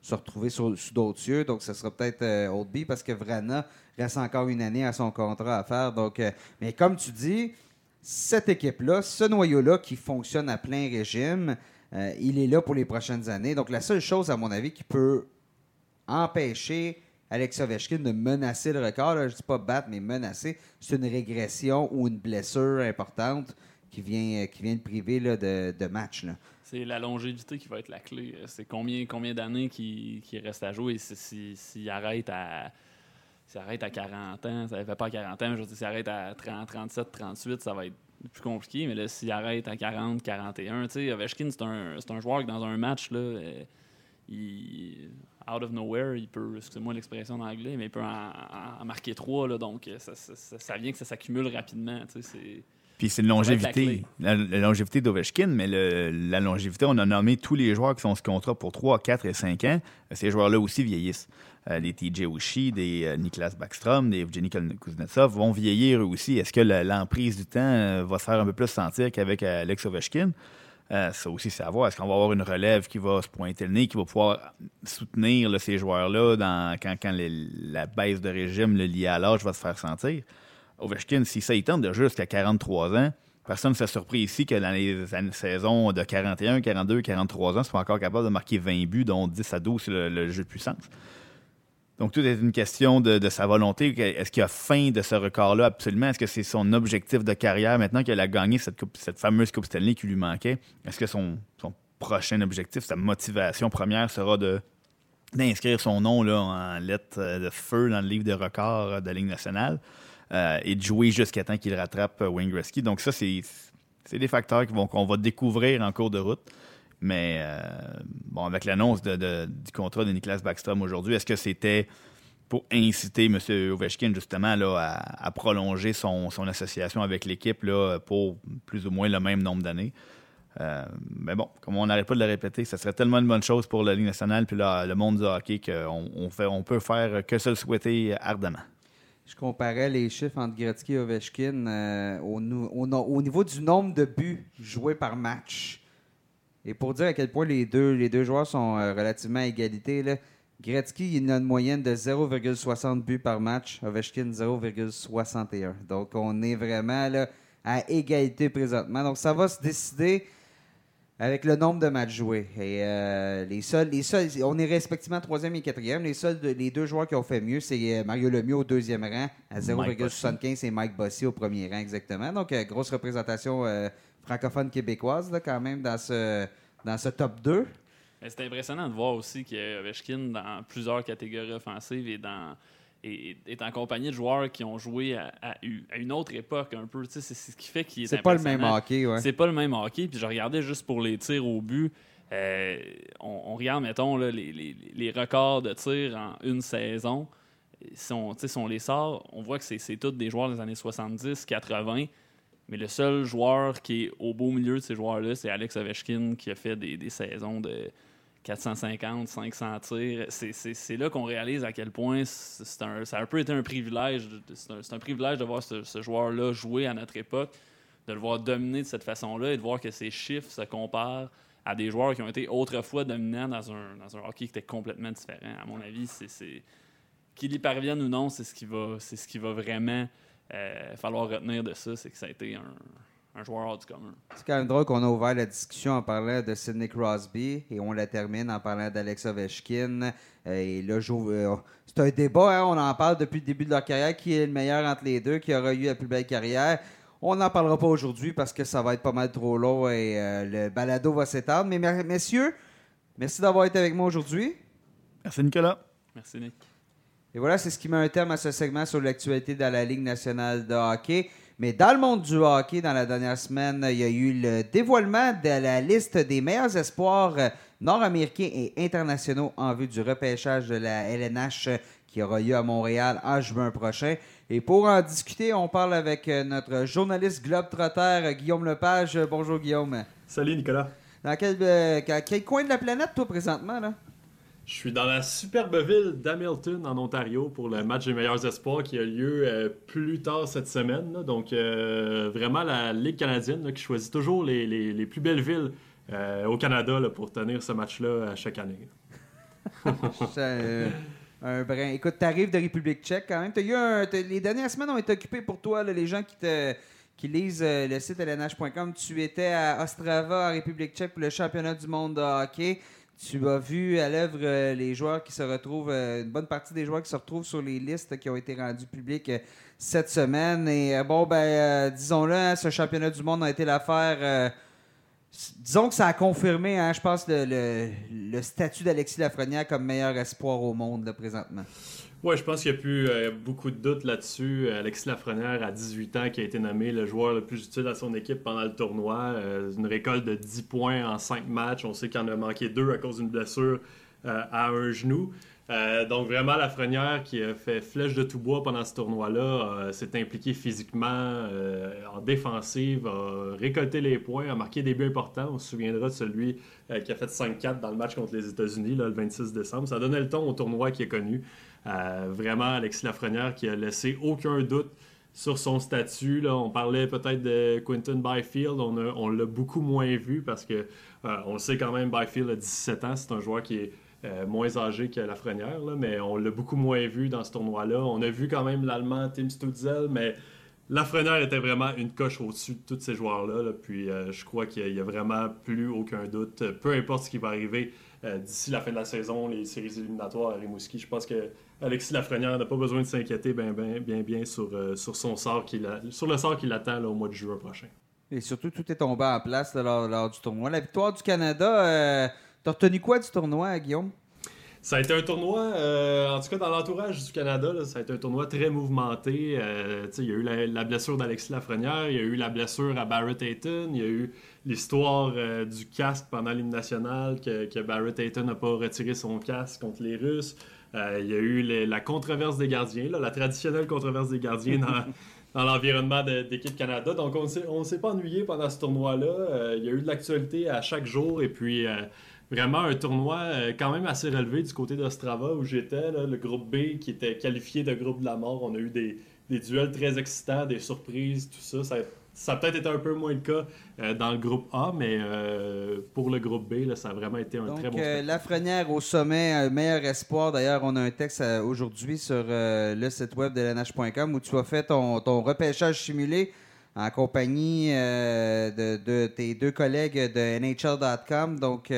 se retrouver sur, sous d'autres cieux. Donc, ce sera peut-être euh, Oldby parce que Vrana reste encore une année à son contrat à faire. Donc, euh, mais comme tu dis, cette équipe-là, ce noyau-là qui fonctionne à plein régime, euh, il est là pour les prochaines années. Donc, la seule chose, à mon avis, qui peut empêcher Alex Ovechkin de menacer le record, là, je ne dis pas battre, mais menacer, c'est une régression ou une blessure importante qui vient, qui vient le priver de, de match. C'est la longévité qui va être la clé. C'est combien, d'années qui, qui reste à jouer. S'il si, si arrête à. S'il arrête à 40 ans, ça ne fait pas à 40 ans, mais je veux dire, s'il arrête à 30, 37, 38, ça va être plus compliqué. Mais là, s'il arrête à 40, 41, tu sais, Ovechkin, c'est un, c'est un joueur qui, dans un match, là, euh, il, out of nowhere, il peut, excusez-moi l'expression en anglais, mais il peut en, marquer trois. Donc, ça, vient que ça s'accumule rapidement. Puis c'est une longévité. La, la longévité d'Ovechkin, mais le- la longévité, on a nommé tous les joueurs qui sont ce contrat pour 3, 4 et 5 ans. Ces joueurs-là aussi vieillissent. Euh, des TJ Oshie, des euh, Niklas Backstrom, des Evgeny Kuznetsov vont vieillir eux aussi. Est-ce que l'emprise du temps euh, va se faire un peu plus sentir qu'avec Alex Ovechkin? Ça aussi, c'est à voir. Est-ce qu'on va avoir une relève qui va se pointer le nez, qui va pouvoir soutenir là, ces joueurs-là dans, quand, quand les- la baisse de régime le lié à l'âge va se faire sentir? Ovechkin, si ça il tente de jusqu'à 43 ans, personne ne s'est surpris ici que dans les saisons de 41, 42, 43 ans, soit encore capable de marquer 20 buts, dont 10 à 12 sur le, jeu de puissance. Donc, tout est une question de, sa volonté. Est-ce qu'il a faim de ce record-là? Absolument? Est-ce que c'est son objectif de carrière maintenant qu'il a gagné cette, fameuse Coupe Stanley qui lui manquait? Est-ce que son, prochain objectif, sa motivation première sera de d'inscrire son nom là, en lettres de feu dans le livre de records de la Ligue nationale? Euh, et de jouer jusqu'à temps qu'il rattrape euh, Wayne Gretzky. Donc ça, c'est des facteurs qu'on va découvrir en cours de route. Mais euh, bon, avec l'annonce du contrat de Niklas Backstrom aujourd'hui, est-ce que c'était pour inciter M. Ovechkin justement là, à, prolonger son, association avec l'équipe pour plus ou moins le même nombre d'années? Mais bon, comme on n'arrête pas de le répéter, ça serait tellement une bonne chose pour la Ligue nationale puis le monde du hockey qu'on on on peut faire que se le souhaiter ardemment. Je comparais les chiffres entre Gretzky et Ovechkin euh, au, niveau du nombre de buts joués par match. Et pour dire à quel point les deux, joueurs sont euh, relativement à égalité, Gretzky a une moyenne de 0,60 buts par match, Ovechkin 0,61. Donc on est vraiment à égalité présentement. Donc ça va se décider avec le nombre de matchs joués. Et euh, les seuls, les seuls, on est respectivement troisième et quatrième. Les seuls, de- les deux joueurs qui ont fait mieux, c'est euh, Mario Lemieux au deuxième rang à Mike 0,75 et Mike Bossy au premier rang exactement. Donc euh, grosse représentation euh, francophone québécoise là, quand même dans ce dans ce top 2. Mais C'est impressionnant de voir aussi que Ovechkin, dans plusieurs catégories offensives, et dans, est, est en compagnie de joueurs qui ont joué à, à u- à une autre époque un peu. C'est ce qui fait qu'il est C'est pas le même hockey, ouais. C'est pas le même hockey. Puis je regardais juste pour les tirs au but. euh, on, on regarde, mettons, là, les, les- les records de tirs en une saison. Si on, si on les sort, on voit que c'est c'est tous des joueurs des années 70, 80. Mais le seul joueur qui est au beau milieu de ces joueurs-là, c'est Alex Ovechkin qui a fait des, des saisons de 450, 500 tirs. C'est- là qu'on réalise à quel point un- ça a un peu été un privilège. C'est un, privilège de voir ce, joueur-là jouer à notre époque, de le voir dominer de cette façon-là et de voir que ses chiffres se comparent à des joueurs qui ont été autrefois dominants dans un, dans un hockey qui était complètement différent. À mon avis, c'est qu'il y parvienne ou non, c'est ce qui va, c'est ce qui va vraiment euh, falloir retenir de ça, c'est que ça a été un, un joueur hors du commun. C'est quand même drôle qu'on a ouvert la discussion en parlant de Sidney Crosby et on la termine en parlant d'Alex Ovechkin. Euh, et là, euh, c'est un débat, hein, on en parle depuis le début de leur carrière. Qui est le meilleur entre les deux, qui aura eu la plus belle carrière? On n'en parlera pas aujourd'hui parce que ça va être pas mal trop long et euh, le balado va s'étendre. Mais messieurs, merci d'avoir été avec moi aujourd'hui. Merci Nicolas. Merci, Nick. Et voilà, c'est ce qui met un terme à ce segment sur l'actualité dans la Ligue nationale de hockey. Mais dans le monde du hockey, dans la dernière semaine, il y a eu le dévoilement de la liste des meilleurs espoirs euh, nord-américains et internationaux en vue du repêchage de la LNH euh, qui aura lieu à Montréal en juin prochain. Et pour en discuter, on parle avec euh, notre journaliste globe-trotter euh, Guillaume Lepage. Bonjour Guillaume. Salut Nicolas. Dans quel, euh, quel- quel coin de la planète, toi, présentement? Là? Je suis dans la superbe ville d'Hamilton en Ontario pour le match des meilleurs espoirs qui a lieu euh, plus tard cette semaine. Donc euh, vraiment la Ligue canadienne qui choisit toujours les, les- plus belles villes euh, au Canada pour tenir ce match-là à chaque année. Un brin. Écoute, t'arrives de République tchèque quand même. T'as eu les dernières semaines ont été occupées pour toi, les gens qui te qui lisent le site lnh.com. Tu étais à Ostrava, en République tchèque, pour le championnat du monde de hockey. Tu as vu à l'œuvre euh, les joueurs qui se retrouvent, euh, une bonne partie des joueurs qui se retrouvent sur les listes qui ont été rendues publiques euh, cette semaine. Et bon, ben, disons-le, hein, ce championnat du monde a été l'affaire. disons que ça a confirmé, hein, je pense, le, statut d'Alexis Lafrenière comme meilleur espoir au monde présentement. Ouais, je pense qu'il n'y a plus euh, beaucoup de doutes là-dessus. Alexis Lafrenière, à 18 ans, qui a été nommé le joueur le plus utile à son équipe pendant le tournoi. Euh, une récolte de 10 points en 5 matchs. On sait qu'il en a manqué 2 à cause d'une blessure euh, à un genou. Euh, donc vraiment, Lafrenière, qui a fait flèche de tout bois pendant ce tournoi-là, euh, s'est impliqué physiquement, euh, en défensive, a récolté les points, a marqué des buts importants. On se souviendra de celui euh, qui a fait 5-4 dans le match contre les États-Unis le 26 décembre. Ça donnait le ton au tournoi qu'il a connu. Euh, vraiment, Alexis Lafrenière qui a laissé aucun doute sur son statut. Là. On parlait peut-être de Quinton Byfield. On, l'a beaucoup moins vu parce que euh, on sait quand même, Byfield a 17 ans. C'est un joueur qui est euh, moins âgé que Lafrenière, là, mais on l'a beaucoup moins vu dans ce tournoi-là. On a vu quand même l'Allemand Tim Stutzel, mais Lafrenière était vraiment une coche au-dessus de tous ces joueurs-là. là. Puis je crois qu'il n'y a, vraiment plus aucun doute. Peu importe ce qui va arriver euh, d'ici la fin de la saison, les séries éliminatoires à Rimouski, je pense que Alexis Lafrenière n'a pas besoin de s'inquiéter bien, bien, bien, bien sur, euh, sur son sort, qui l'a- sur le sort qui l'attend au mois de juin prochain. Et surtout, tout est tombé en place là, lors, lors du tournoi. La victoire du Canada, euh, t'as retenu quoi du tournoi, Guillaume? Ça a été un tournoi, euh, en tout cas dans l'entourage du Canada, là, ça a été un tournoi très mouvementé. Euh, il y a eu la, la blessure d'Alexis Lafrenière, il y a eu la blessure à Barrett Hayton, il y a eu l'histoire euh, du casque pendant l'hymne national, que, que Barrett Hayton n'a pas retiré son casque contre les Russes. Euh, il y a eu les- la controverse des gardiens, là, la traditionnelle controverse des gardiens dans, dans l'environnement d'équipe Canada. Donc on ne s'est- pas ennuyé pendant ce tournoi-là. Euh, il y a eu de l'actualité à chaque jour et puis vraiment un tournoi quand même assez relevé du côté d'Ostrava où j'étais, le groupe B qui était qualifié de groupe de la mort. On a eu des, des duels très excitants, des surprises, tout ça. Ça, ça a peut-être été un peu moins le cas euh, dans le groupe A, mais euh, pour le groupe B, là, ça a vraiment été un Donc, très bon euh, spectacle. Lafrenière au sommet, meilleur espoir. D'ailleurs, on a un texte aujourd'hui sur le site web de lnh.com où tu as fait ton, ton repêchage simulé en compagnie de, de tes deux collègues de NHL.com. Donc,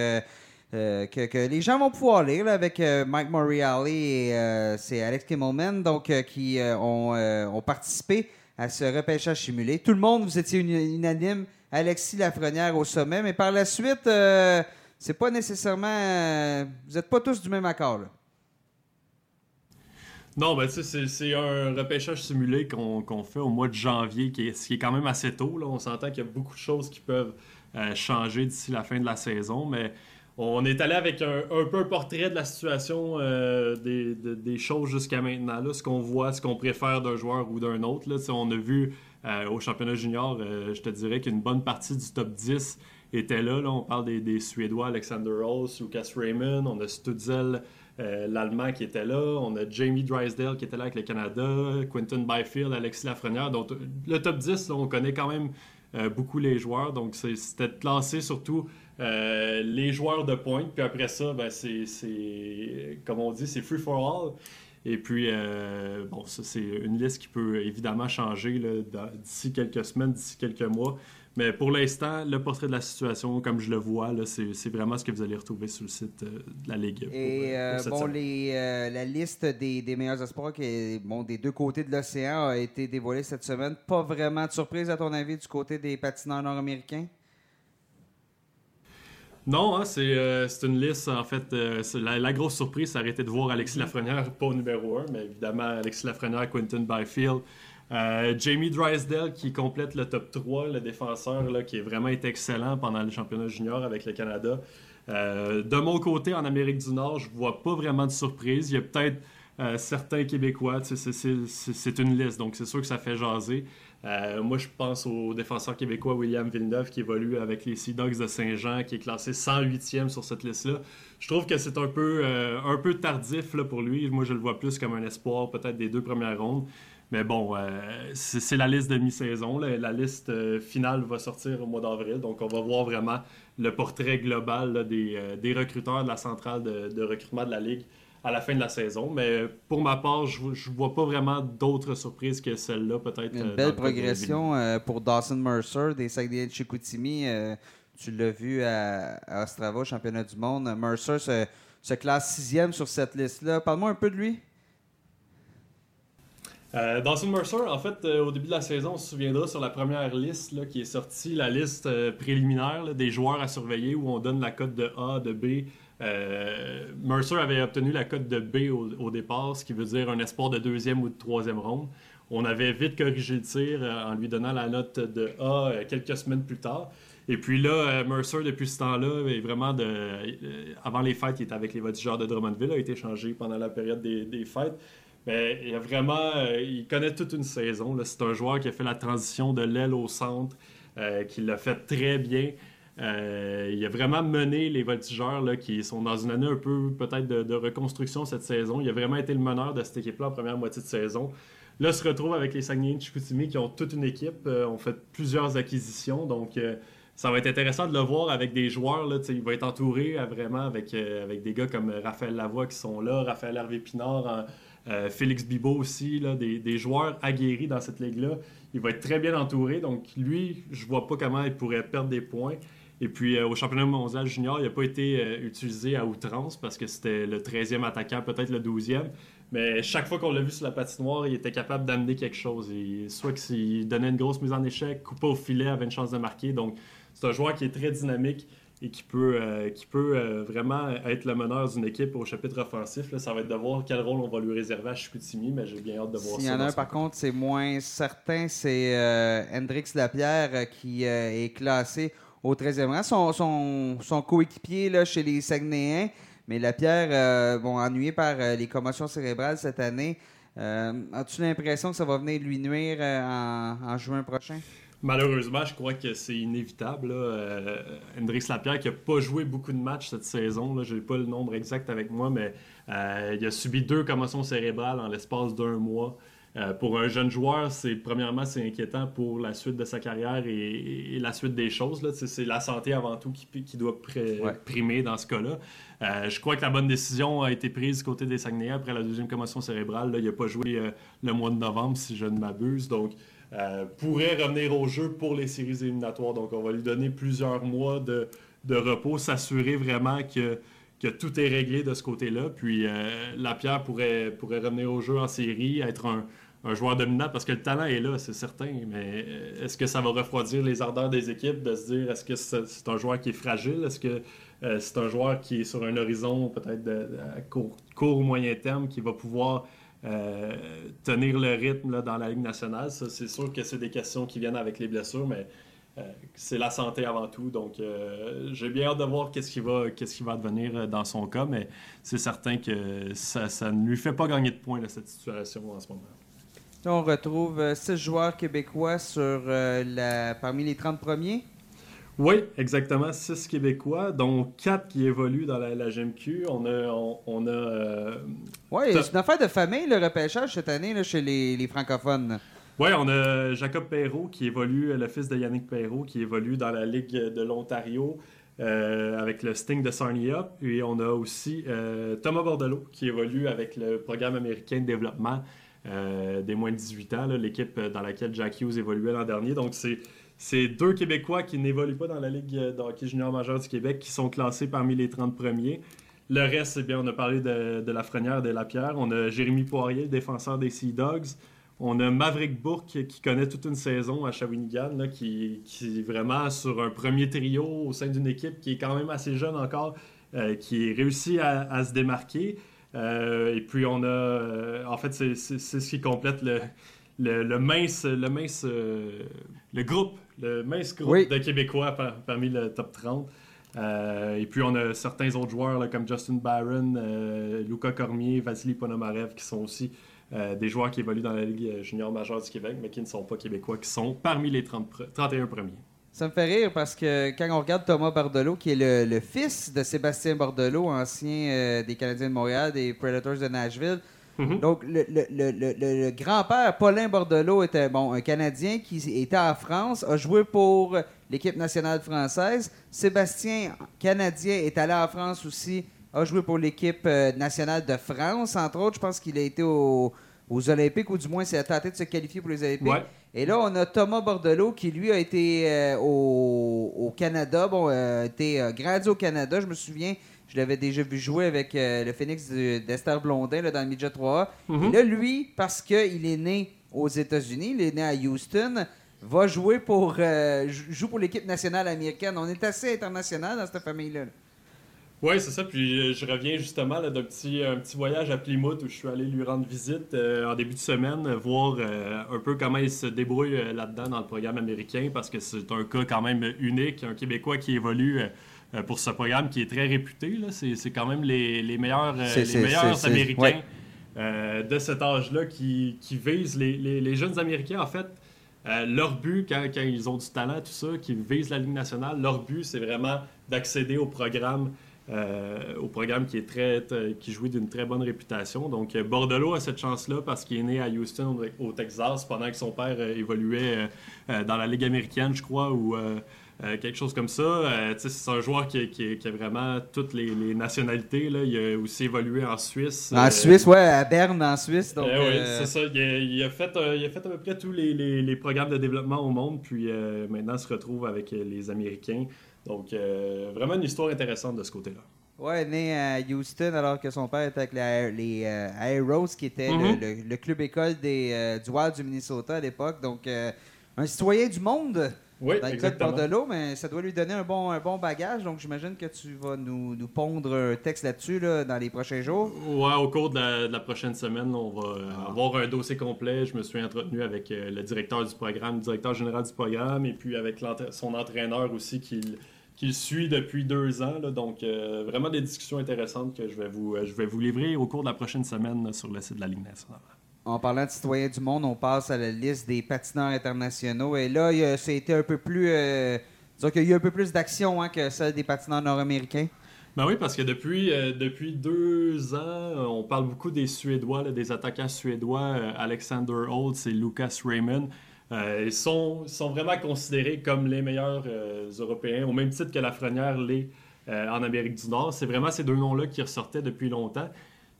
euh, que, que les gens vont pouvoir lire là, avec euh, Mike Moriarty et euh, c'est Alex Kimmelman donc, qui ont, ont participé à ce repêchage simulé. Tout le monde, vous étiez unanime. Alexis Lafrenière au sommet, mais par la suite, euh, c'est pas nécessairement. euh, vous n'êtes pas tous du même accord. Là. Non, ben, tu sais, c'est- un repêchage simulé qu'on qu'on fait au mois de janvier, qui est, ce qui est quand même assez tôt. Là. On s'entend qu'il y a beaucoup de choses qui peuvent euh, changer d'ici la fin de la saison, mais on est allé avec un, peu un portrait de la situation euh, des, de- des choses jusqu'à maintenant. Là, ce qu'on voit, ce qu'on préfère d'un joueur ou d'un autre. Là. On a vu euh, au championnat junior, euh, je te dirais qu'une bonne partie du top 10 était là. On parle des, Suédois, Alexander Rose, Lucas Raymond, on a Stutzel, l'Allemand qui était là, on a Jamie Drysdale qui était là avec le Canada, Quentin Byfield, Alexis Lafrenière. Donc, le top 10, là, on connaît quand même beaucoup les joueurs. Donc, c'était de classer surtout euh, les joueurs de pointe. Puis après ça, ben, c'est, comme on dit, c'est free for all. Et puis, euh, bon, ça, c'est une liste qui peut évidemment changer d'ici quelques semaines, d'ici quelques mois. Mais pour l'instant, le portrait de la situation, comme je le vois, c'est, vraiment ce que vous allez retrouver sur le site euh, de la Ligue. pour, Et euh, pour cette bon, les, euh, la liste des, des meilleurs espoirs qui est, bon, des deux côtés de l'océan a été dévoilée cette semaine. Pas vraiment de surprise, à ton avis, du côté des patineurs nord-américains? Non, hein, c'est euh, c'est une liste, en fait. euh, c'est la, la grosse surprise, ça aurait été de voir Alexis Lafrenière, pas au numéro 1, mais évidemment Alexis Lafrenière, Quentin Byfield. Euh, Jamie Drysdale qui complète le top 3, le défenseur là, qui est vraiment été excellent pendant le championnat junior avec le Canada. De mon côté, en Amérique du Nord, je vois pas vraiment de surprise. Il y a peut-être certains Québécois, c'est- c'est c'est- c'est une liste, donc c'est sûr que ça fait jaser. Euh, moi, je pense au défenseur québécois William Villeneuve qui évolue avec les Sea Dogs de Saint-Jean, qui est classé 108e sur cette liste-là. Je trouve que c'est un peu, euh, un peu tardif pour lui. Moi, je le vois plus comme un espoir, peut-être des deux premières rondes. Mais bon, c'est la liste de mi-saison. La, liste finale va sortir au mois d'avril. Donc, on va voir vraiment le portrait global des, recruteurs de la centrale de, recrutement de la Ligue à la fin de la saison. Mais pour ma part, je ne vois pas vraiment d'autres surprises que celle-là, peut-être. Une belle progression pour Dawson Mercer des Saguenay de Chicoutimi. tu l'as vu à, à, Ostrava, championnat du monde. Mercer se, classe sixième sur cette liste-là. Parle-moi un peu de lui. Euh, Dawson Mercer, en fait, euh, au début de la saison, on se souviendra sur la première liste là, qui est sortie, la liste euh, préliminaire des joueurs à surveiller où on donne la cote de A, de B euh, Mercer avait obtenu la cote de B au, départ, ce qui veut dire un espoir de deuxième ou de troisième ronde. On avait vite corrigé le tir euh, en lui donnant la note de A euh, quelques semaines plus tard. Et puis là, Mercer, depuis ce temps-là, est vraiment de. avant les fêtes, il était avec les voltigeurs de Drummondville, a été changé pendant la période des, fêtes. Mais il a vraiment. il connaît toute une saison. C'est un joueur qui a fait la transition de l'aile au centre, qui l'a fait très bien. Euh, il a vraiment mené les voltigeurs qui sont dans une année un peu peut-être de, reconstruction cette saison. Il a vraiment été le meneur de cette équipe-là en première moitié de saison. Là, se retrouve avec les Saguenay de Chicoutimi qui ont toute une équipe, euh, ont fait plusieurs acquisitions. Donc, euh, ça va être intéressant de le voir avec des joueurs. Là, il va être entouré vraiment avec, des gars comme Raphaël Lavoie qui sont là, Raphaël Hervé Pinard, Félix Bibot aussi, des, joueurs aguerris dans cette ligue-là. Il va être très bien entouré. Donc, lui, je vois pas comment il pourrait perdre des points. Et puis euh, au championnat mondial junior, il n'a pas été euh, utilisé à outrance parce que c'était le 13e attaquant, peut-être le 12e. Mais chaque fois qu'on l'a vu sur la patinoire, il était capable d'amener quelque chose. Et soit qu'il donnait une grosse mise en échec, coupait au filet, avait une chance de marquer. Donc c'est un joueur qui est très dynamique et qui peut, euh, qui peut vraiment être le meneur d'une équipe au chapitre offensif. ça va être de voir quel rôle on va lui réserver à Chicoutimi, mais j'ai bien hâte de voir ça. Il y en a un, par contre, c'est moins certain, c'est Hendrix Lapierre qui est classé au 13e rang. Son, coéquipier là, chez les Saguenayens, mais la Pierre, euh, bon, ennuyé par euh, les commotions cérébrales cette année. Euh, as-tu l'impression que ça va venir lui nuire en, juin prochain? Malheureusement, je crois que c'est inévitable. Hendrix Lapierre qui n'a pas joué beaucoup de matchs cette saison, je n'ai pas le nombre exact avec moi, mais il a subi deux commotions cérébrales en l'espace d'un mois. Euh, pour un jeune joueur, c'est premièrement c'est inquiétant pour la suite de sa carrière et, la suite des choses. C'est la santé avant tout qui, doit primer dans ce cas-là. Euh, je crois que la bonne décision a été prise côté des Saguenay après la deuxième commotion cérébrale. il n'a pas joué euh, le mois de novembre, si je ne m'abuse. Donc, pourrait revenir au jeu pour les séries éliminatoires. Donc, on va lui donner plusieurs mois de, repos, s'assurer vraiment que que tout est réglé de ce côté-là. Puis Lapierre pourrait, pourrait revenir au jeu en série, être un, joueur dominant parce que le talent est là, c'est certain. Mais euh, est-ce que ça va refroidir les ardeurs des équipes de se dire est-ce que c'est un joueur qui est fragile? Est-ce que euh, c'est un joueur qui est sur un horizon peut-être à court, ou moyen terme qui va pouvoir euh, tenir le rythme dans la Ligue nationale? C'est sûr que c'est des questions qui viennent avec les blessures, mais c'est la santé avant tout. Donc, j'ai bien hâte de voir qu'est-ce qui va, qu'est-ce qui va advenir dans son cas, mais c'est certain que ça, ça, ne lui fait pas gagner de points cette situation en ce moment on retrouve euh, six joueurs québécois sur, euh, la, parmi les 30 premiers. Oui, exactement, six Québécois, dont quatre qui évoluent dans la, GMQ. On a. On, a euh, oui, c'est une affaire de famille, le repêchage cette année chez les, francophones. Oui, on a Jacob Perrault qui évolue, le fils de Yannick Perrault, qui évolue dans la Ligue de l'Ontario. avec le Sting de Sarnia. Et on a aussi Thomas Bordelot qui évolue avec le programme américain de développement euh, des moins de 18 ans, l'équipe dans laquelle Jack Hughes évoluait l'an dernier. Donc, c'est deux Québécois qui n'évoluent pas dans la Ligue de hockey junior majeur du Québec qui sont classés parmi les 30 premiers. Le reste, c'est bien, on a parlé de, de Lafrenière et de Lapierre. On a Jérémy Poirier, défenseur des Sea Dogs. On a Maverick Bourque qui connaît toute une saison à Shawinigan, qui, qui est vraiment sur un premier trio au sein d'une équipe qui est quand même assez jeune encore, euh, qui réussit à, à se démarquer. Euh, et puis on a, euh, en fait, c'est ce qui complète le, le, mince, le mince, le groupe, le mince groupe de Québécois parmi le top 30. et puis on a certains autres joueurs comme Justin Barron, Luca Cormier, Vasily Ponomarev qui sont aussi des joueurs qui évoluent dans la Ligue junior majeure du Québec, mais qui ne sont pas québécois, qui sont parmi les 30, 31 premiers. Ça me fait rire parce que quand on regarde Thomas Bordelot, qui est le, fils de Sébastien Bordelot, ancien euh, des Canadiens de Montréal, des Predators de Nashville, Mhm. Donc, le- le grand-père, Paulin Bordelot, était bon, un Canadien qui était en France, a joué pour l'équipe nationale française. Sébastien, Canadien, est allé en France aussi, a joué pour l'équipe euh, nationale de France. Entre autres, je pense qu'il a été au- aux Olympiques, ou du moins, s'est tenté de se qualifier pour les Olympiques. Ouais. Et là, on a Thomas Bordelot qui, lui, a été euh, au, au Canada. Bon, euh, a été euh, grandi au Canada. Je me souviens, je l'avais déjà vu jouer avec le Phoenix de- d'Esther Blondin là, dans le Midget 3A. Mhm. Et là, lui, parce qu'il est né aux États-Unis, il est né à Houston, va jouer pour, jou- joue pour l'équipe nationale américaine. On est assez international dans cette famille-là. là. Oui, c'est ça. Puis euh, je reviens justement d'un petit, un petit voyage à Plymouth où je suis allé lui rendre visite euh, en début de semaine, voir euh, un peu comment il se débrouille euh, là-dedans dans le programme américain parce que c'est un cas quand même unique, un Québécois qui évolue pour ce programme qui est très réputé. C'est, quand même les, les meilleurs, les meilleurs Américains ouais. de cet âge-là qui, qui visent les, les- les jeunes Américains en fait. euh, leur but, quand, quand ils ont du talent, tout ça, qui visent la Ligue nationale, leur but, c'est vraiment d'accéder au programme euh, au programme qui est très, qui jouit d'une très bonne réputation. Donc euh, Bordelot a cette chance-là parce qu'il est né à Houston au, Texas pendant que son père euh, évoluait euh, dans la Ligue américaine, je crois, ou quelque chose comme ça. C'est un joueur qui, qui- qui a vraiment toutes les, les nationalités. Là. Il a aussi évolué en Suisse. En Suisse, ouais, à Berne, en Suisse. Donc, eh oui, c'est ça. Il a, il a fait, il a fait à peu près tous les, les- les programmes de développement au monde, puis maintenant se retrouve avec les Américains. Donc, euh, vraiment une histoire intéressante de ce côté-là. Ouais, né à Houston alors que son père était avec les, les euh, Aeros, qui était le- Mhm. le, le club école des, euh, du Wild du Minnesota à l'époque. Donc, un citoyen du monde Oui, dans le cas de Bordelot, mais ça doit lui donner un bon, un bon bagage. Donc, j'imagine que tu vas nous, nous pondre un texte là-dessus là, dans les prochains jours. Ouais, au cours de la, de la prochaine semaine, on va euh, avoir un dossier complet. Je me suis entretenu avec euh, le directeur du programme, le directeur général du programme, et puis avec son entraîneur aussi qui, l- qui le suit depuis deux ans. là. donc, euh, vraiment des discussions intéressantes que je vais, vous, euh, je vais vous livrer au cours de la prochaine semaine là, sur le site de la Ligue nationale. En parlant de citoyens du monde, on passe à la liste des patineurs internationaux. Et là, été un peu plus. euh, disons qu'il y a eu un peu plus d'action hein, que celle des patineurs nord-américains. Ben oui, parce que depuis, euh, depuis deux ans, euh, on parle beaucoup des Suédois, des attaquants suédois, euh, Alexander Holtz et Lucas Raymond. Ils, sont, sont vraiment considérés comme les meilleurs Européens, au même titre que Lafrenière l'est en Amérique du Nord. C'est vraiment ces deux noms-là qui ressortaient depuis longtemps.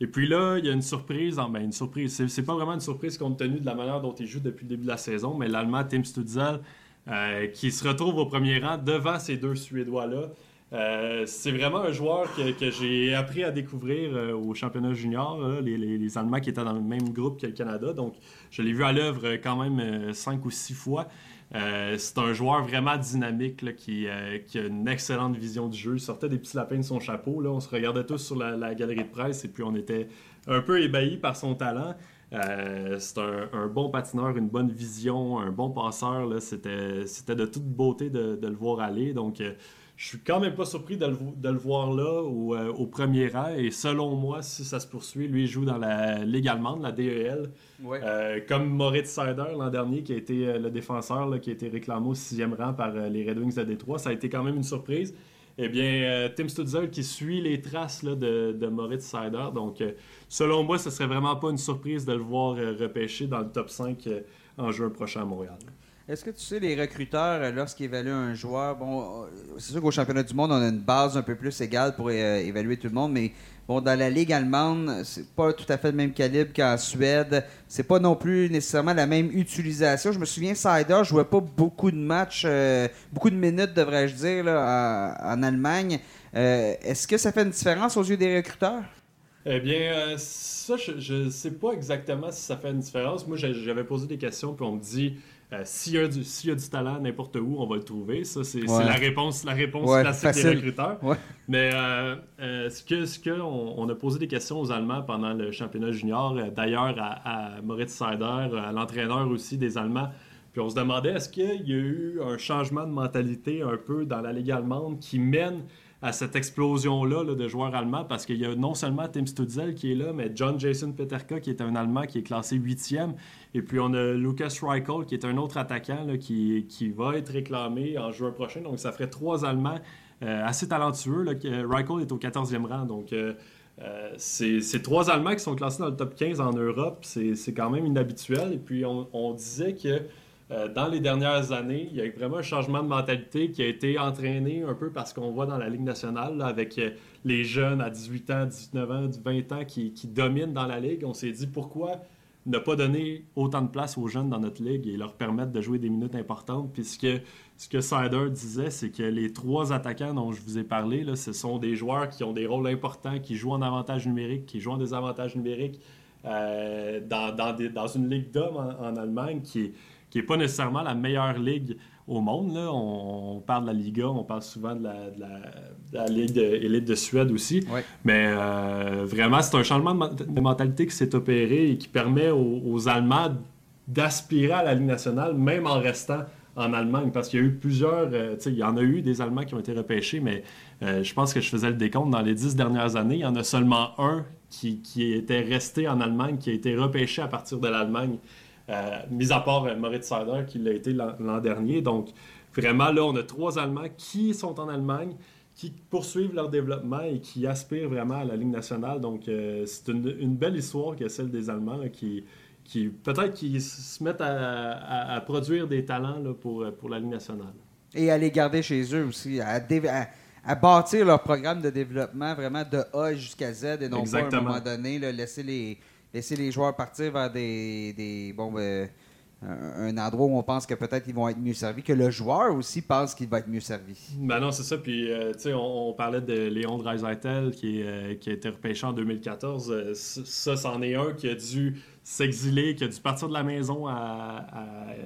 Et puis là, il y a une surprise. en- Ben, une surprise. C'est, pas vraiment une surprise compte tenu de la manière dont il joue depuis le début de la saison, mais l'Allemand Tim Stutzel, euh, qui se retrouve au premier rang devant ces deux Suédois-là. Euh, c'est vraiment un joueur que, j'ai appris à découvrir euh, au championnat junior, les, Allemands qui étaient dans le même groupe que le Canada. Donc, je l'ai vu à l'œuvre quand même cinq ou six fois. Euh, c'est un joueur vraiment dynamique euh, qui a une excellente vision du jeu. Il sortait des petits lapins de son chapeau. On se regardait tous sur la, galerie de presse et puis on était un peu ébahis par son talent. Euh, c'est un, bon patineur, une bonne vision, un bon passeur. C'était, de toute beauté de, le voir aller. Donc, je suis quand même pas surpris de le, vo- de le voir là au, euh, au premier rang. Et selon moi, si ça se poursuit, lui il joue dans la Ligue allemande, la DEL. Euh, comme Moritz Seider l'an dernier, qui a été euh, le défenseur là, qui a été réclamé au sixième rang par les Red Wings de Détroit, ça a été quand même une surprise. Eh bien, Tim Stutzel qui suit les traces là, de, de Moritz Seider. Donc, selon moi, ce serait vraiment pas une surprise de le voir repêcher dans le top 5 euh, en juin prochain à Montréal. Est-ce que tu sais, les recruteurs, euh, lorsqu'ils évaluent un joueur, bon, euh, c'est sûr qu'au championnat du monde, on a une base un peu plus égale pour euh, évaluer tout le monde, mais bon, dans la Ligue allemande, c'est pas tout à fait le même calibre qu'en Suède. C'est pas non plus nécessairement la même utilisation. Je me souviens, Sider jouait pas beaucoup de matchs, beaucoup de minutes, devrais-je dire, en, Allemagne. Est-ce que ça fait une différence aux yeux des recruteurs? Eh bien, euh, ça, je ne sais pas exactement si ça fait une différence. Moi, j'avais posé des questions, puis on me dit euh, s'il y, a du- s'il y a du talent n'importe où, on va le trouver. Ça, c'est Ouais. la réponse, la réponse Ouais, classique facile. des recruteurs. Ouais. Mais euh, euh, ce que, ce que on, on a posé des questions aux Allemands pendant le championnat junior, d'ailleurs à, à Moritz Seider, à l'entraîneur aussi des Allemands. Puis on se demandait est-ce qu'il y a eu un changement de mentalité un peu dans la Ligue allemande qui mène à cette explosion-là là, de joueurs allemands parce qu'il y a non seulement Tim Stutzel qui est là, mais John Jason Peterka qui est un Allemand qui est classé huitième. Et puis on a Lucas Reichel qui est un autre attaquant qui, qui va être réclamé en juin prochain. Donc ça ferait trois Allemands euh, assez talentueux. Là, que- Reichel est au 14e rang. Donc euh, Euh, c'est trois Allemands qui sont classés dans le top 15 en Europe. C'est quand même inhabituel. Et puis, on, disait que euh, dans les dernières années, il y a eu vraiment un changement de mentalité qui a été entraîné un peu parce qu'on voit dans la Ligue nationale, avec euh, les jeunes à 18 ans, 19 ans, 20 ans qui, dominent dans la Ligue. On s'est dit pourquoi ne pas donner autant de place aux jeunes dans notre ligue et leur permettre de jouer des minutes importantes? Puisque ce que Sider disait, c'est que les trois attaquants dont je vous ai parlé, ce sont des joueurs qui ont des rôles importants, qui jouent en avantage numérique, qui jouent en désavantage numérique euh, dans, dans, une ligue d'hommes en, Allemagne qui n'est pas nécessairement la meilleure ligue au monde. Là. On, parle de la Liga, on parle souvent de la, Ligue élite de Suède aussi. Mais euh, vraiment, c'est un changement de, mentalité qui s'est opéré et qui permet aux, Allemands d'aspirer à la Ligue nationale, même en restant en Allemagne, parce qu'il y a eu plusieurs, euh, il y en a eu des Allemands qui ont été repêchés, mais euh, je pense que je faisais le décompte dans les dix dernières années, il y en a seulement un qui, qui était resté en Allemagne, qui a été repêché à partir de l'Allemagne. Euh, mis à part euh, Moritz Seider qui l'a été l'an dernier. Donc, vraiment, là, on a trois Allemands qui sont en Allemagne, qui poursuivent leur développement et qui aspirent vraiment à la Ligue nationale. Donc, euh, c'est une, belle histoire que celle des Allemands qui, qui peut-être qui se mettent à, produire des talents pour, pour la Ligue nationale. Et à les garder chez eux aussi, à, à, bâtir leur programme de développement vraiment de A jusqu'à Z et non pas à un moment donné laisser les laisser les joueurs partir vers des, des bon, ben, un endroit où on pense que peut-être ils vont être mieux servis, que le joueur aussi pense qu'il va être mieux servi. Ben non, c'est ça. Puis, euh, tu sais, on, parlait de Léon Dreisaitl qui, euh, qui a été repêché en 2014. Euh, ça, c'en est un qui a dû s'exiler, qui a dû partir de la maison à,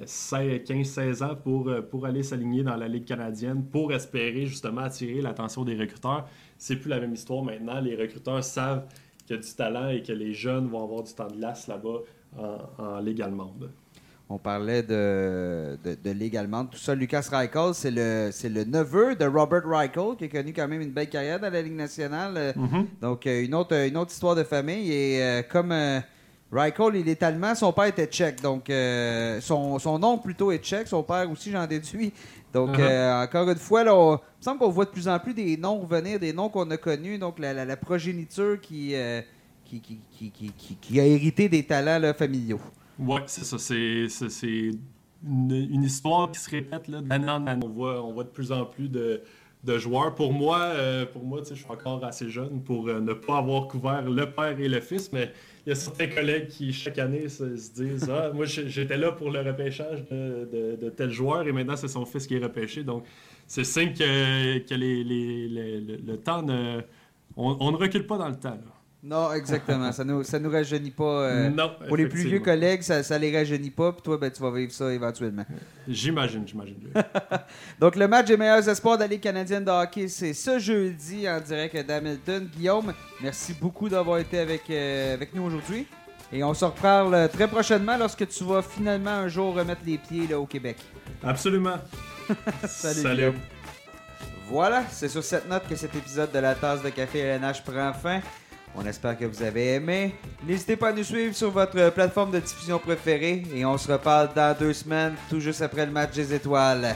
15-16 ans pour, pour aller s'aligner dans la Ligue canadienne, pour espérer justement attirer l'attention des recruteurs. C'est plus la même histoire maintenant. Les recruteurs savent qu'il y a du talent et que les jeunes vont avoir du temps de glace là-bas en, Ligue allemande. On parlait de, de, Ligue allemande. Tout ça, Lucas Reichel, c'est le, c'est le neveu de Robert Reichel, qui a connu quand même une belle carrière dans la Ligue nationale. Mm-hmm. Donc, euh, une autre, une autre histoire de famille. Et euh, comme euh, Reichel, il est allemand, son père était tchèque. Donc, son, son nom plutôt est tchèque. Son père aussi, j'en déduis. Donc, uh-huh. encore une fois, là, il me semble qu'on voit de plus en plus des noms revenir, des noms qu'on a connus. Donc, la, progéniture qui, qui, qui, a hérité des talents familiaux. Oui, c'est ça. C'est une, histoire qui se répète d'année en année. On voit, on voit de plus en plus de, de joueurs. Pour moi, euh, pour moi je suis encore assez jeune pour euh, ne pas avoir couvert le père et le fils, mais y a certains collègues qui, chaque année, se, disent Ah, moi, j'étais là pour le repêchage de, tel joueur et maintenant, c'est son fils qui est repêché. Donc, c'est signe que, le, temps ne. On, ne recule pas dans le temps. Non, exactement. ça nous, ça nous rajeunit pas. Euh, non, pour les plus vieux collègues, ça, ça les rajeunit pas. Puis toi, ben, tu vas vivre ça éventuellement. J'imagine, j'imagine. Donc, le match des meilleurs espoirs de la Ligue canadienne de hockey, c'est ce jeudi en direct d'Hamilton. Guillaume, merci beaucoup d'avoir été avec, euh, avec nous aujourd'hui. Et on se reparle très prochainement lorsque tu vas finalement un jour remettre les pieds là, au Québec. Absolument. Salut. Salut. Voilà, c'est sur cette note que cet épisode de la tasse de café LNH prend fin. On espère que vous avez aimé. N'hésitez pas à nous suivre sur votre plateforme de diffusion préférée et on se reparle dans deux semaines, tout juste après le match des étoiles.